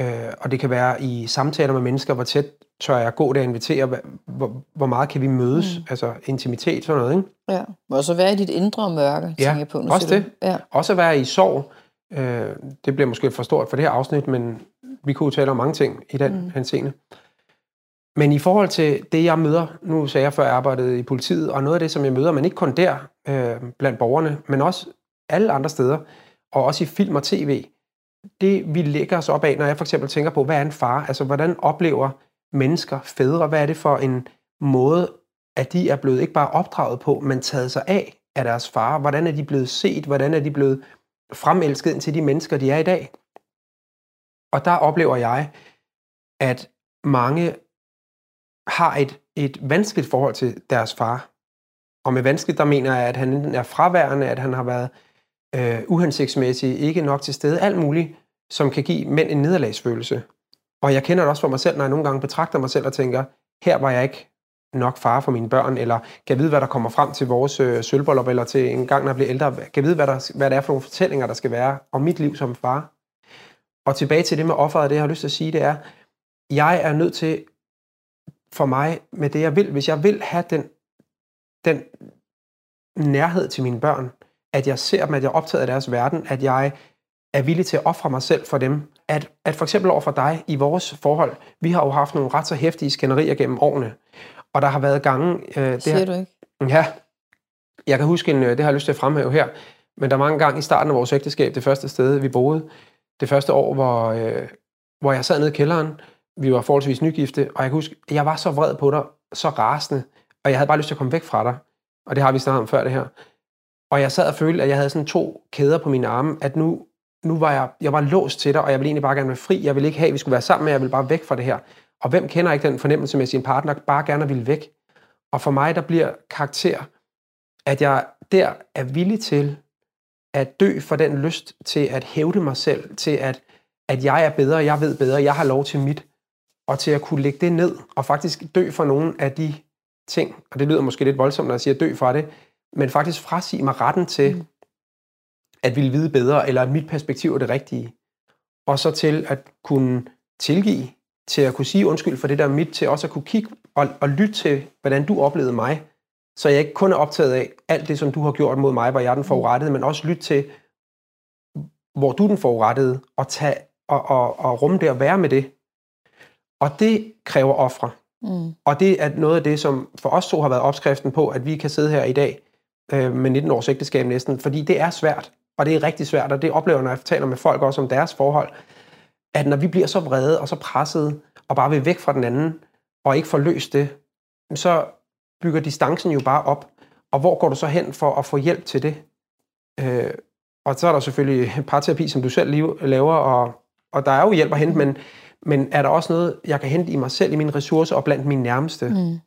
Øh, og det kan være i samtaler med mennesker, hvor tæt tør jeg gå der og invitere, hvor, hvor meget kan vi mødes, mm. altså intimitet, sådan noget, ikke? Ja, og så være i dit indre mørke, ja, tænker jeg på. Nu også det. Ja. Også at være i sorg. Øh, det bliver måske for stort for det her afsnit, men vi kunne tale om mange ting i den mm. henseende. Men i forhold til det, jeg møder, nu sagde jeg før, jeg arbejdede i politiet, og noget af det, som jeg møder, men ikke kun der øh, blandt borgerne, men også alle andre steder, og også i film og tv, det vi lægger os op af, når jeg for eksempel tænker på, hvad er en far? Altså, hvordan oplever mennesker, fædre, hvad er det for en måde, at de er blevet ikke bare opdraget på, men taget sig af af deres far? Hvordan er de blevet set? Hvordan er de blevet fremelsket ind til de mennesker, de er i dag? Og der oplever jeg, at mange har et, et vanskeligt forhold til deres far. Og med vanskeligt, der mener jeg, at han enten er fraværende, at han har været øh, uhensigtsmæssige, ikke nok til stede, alt muligt, som kan give mænd en nederlagsfølelse. Og jeg kender det også for mig selv, når jeg nogle gange betragter mig selv og tænker, her var jeg ikke nok far for mine børn, eller kan jeg vide, hvad der kommer frem til vores øh, sølvbryllup, eller til en gang, når jeg bliver ældre, kan jeg vide, hvad, der, hvad det er for nogle fortællinger, der skal være om mit liv som far. Og tilbage til det med offeret, det jeg har lyst til at sige, det er, jeg er nødt til, for mig, med det jeg vil, hvis jeg vil have den, den nærhed til mine børn, at jeg ser dem, at jeg er optaget af deres verden, at jeg er villig til at ofre mig selv for dem. At, at for eksempel over for dig i vores forhold, vi har jo haft nogle ret så hæftige skænderier gennem årene. Og der har været gange... Øh, det Siger her, du ikke? Ja. Jeg kan huske, en, øh, det har jeg lyst til at fremhæve her, men der var en gang i starten af vores ægteskab, det første sted, vi boede, det første år, hvor, øh, hvor jeg sad nede i kælderen, vi var forholdsvis nygifte, og jeg kan huske, jeg var så vred på dig, så rasende, og jeg havde bare lyst til at komme væk fra dig. Og det har vi snakket om før det her. Og jeg sad og følte, at jeg havde sådan to kæder på mine arme, at nu, nu var jeg, jeg var låst til dig, og jeg ville egentlig bare gerne være fri. Jeg ville ikke have, at vi skulle være sammen men jeg ville bare væk fra det her. Og hvem kender ikke den fornemmelse med sin partner, bare gerne vil væk? Og for mig, der bliver karakter, at jeg der er villig til at dø for den lyst til at hævde mig selv, til at, at jeg er bedre, jeg ved bedre, jeg har lov til mit, og til at kunne lægge det ned, og faktisk dø for nogle af de ting, og det lyder måske lidt voldsomt, når jeg siger dø fra det, men faktisk frasige mig retten til, mm. at ville vide bedre, eller at mit perspektiv er det rigtige. Og så til at kunne tilgive, til at kunne sige undskyld for det der mit, til også at kunne kigge og, og lytte til, hvordan du oplevede mig, så jeg ikke kun er optaget af alt det, som du har gjort mod mig, hvor jeg er den mm. forurettede, men også lytte til, hvor du er den forurettede, og, tage, og, og, og rumme det og være med det. Og det kræver ofre. Mm. Og det er noget af det, som for os to har været opskriften på, at vi kan sidde her i dag øh, med 19 års ægteskab næsten, fordi det er svært, og det er rigtig svært, og det oplever, når jeg taler med folk også om deres forhold, at når vi bliver så vrede og så pressede, og bare vil væk fra den anden, og ikke får løst det, så bygger distancen jo bare op. Og hvor går du så hen for at få hjælp til det? Øh, og så er der selvfølgelig parterapi, som du selv laver, og, og der er jo hjælp at hente, men, men er der også noget, jeg kan hente i mig selv, i mine ressourcer og blandt mine nærmeste? Mm.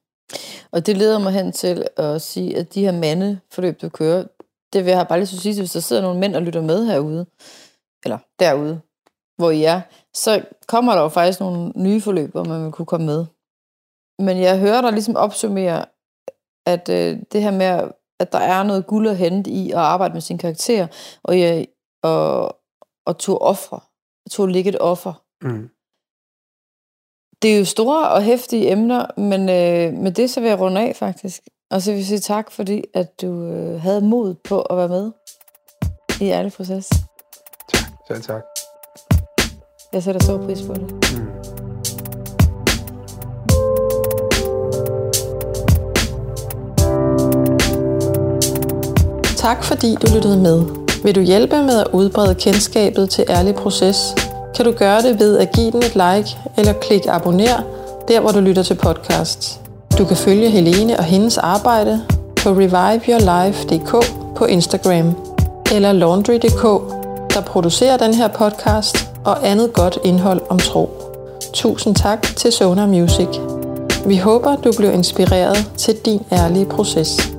Og det leder mig hen til at sige, at de her mandeforløb, du kører, det vil jeg bare lige så sige, hvis der sidder nogle mænd og lytter med herude, eller derude, hvor I er, så kommer der jo faktisk nogle nye forløb, hvor man vil kunne komme med. Men jeg hører dig ligesom opsummere, at øh, det her med, at der er noget guld at hente i at arbejde med sin karakter, og, ja, og, og to ofre, to ligge et offer. Mm. Det er jo store og hæftige emner, men øh, med det så vil jeg runde af faktisk. Og så vil jeg sige tak, fordi at du øh, havde mod på at være med i alle proces. Tak, selv tak. Jeg sætter stor pris på det. Mm. Tak fordi du lyttede med. Vil du hjælpe med at udbrede kendskabet til Ærlig Proces, kan du gøre det ved at give den et like eller klik abonner der, hvor du lytter til podcasts. Du kan følge Helene og hendes arbejde på reviveyourlife.dk på Instagram eller laundry.dk, der producerer den her podcast og andet godt indhold om tro. Tusind tak til Sonar Music. Vi håber, du blev inspireret til din ærlige proces.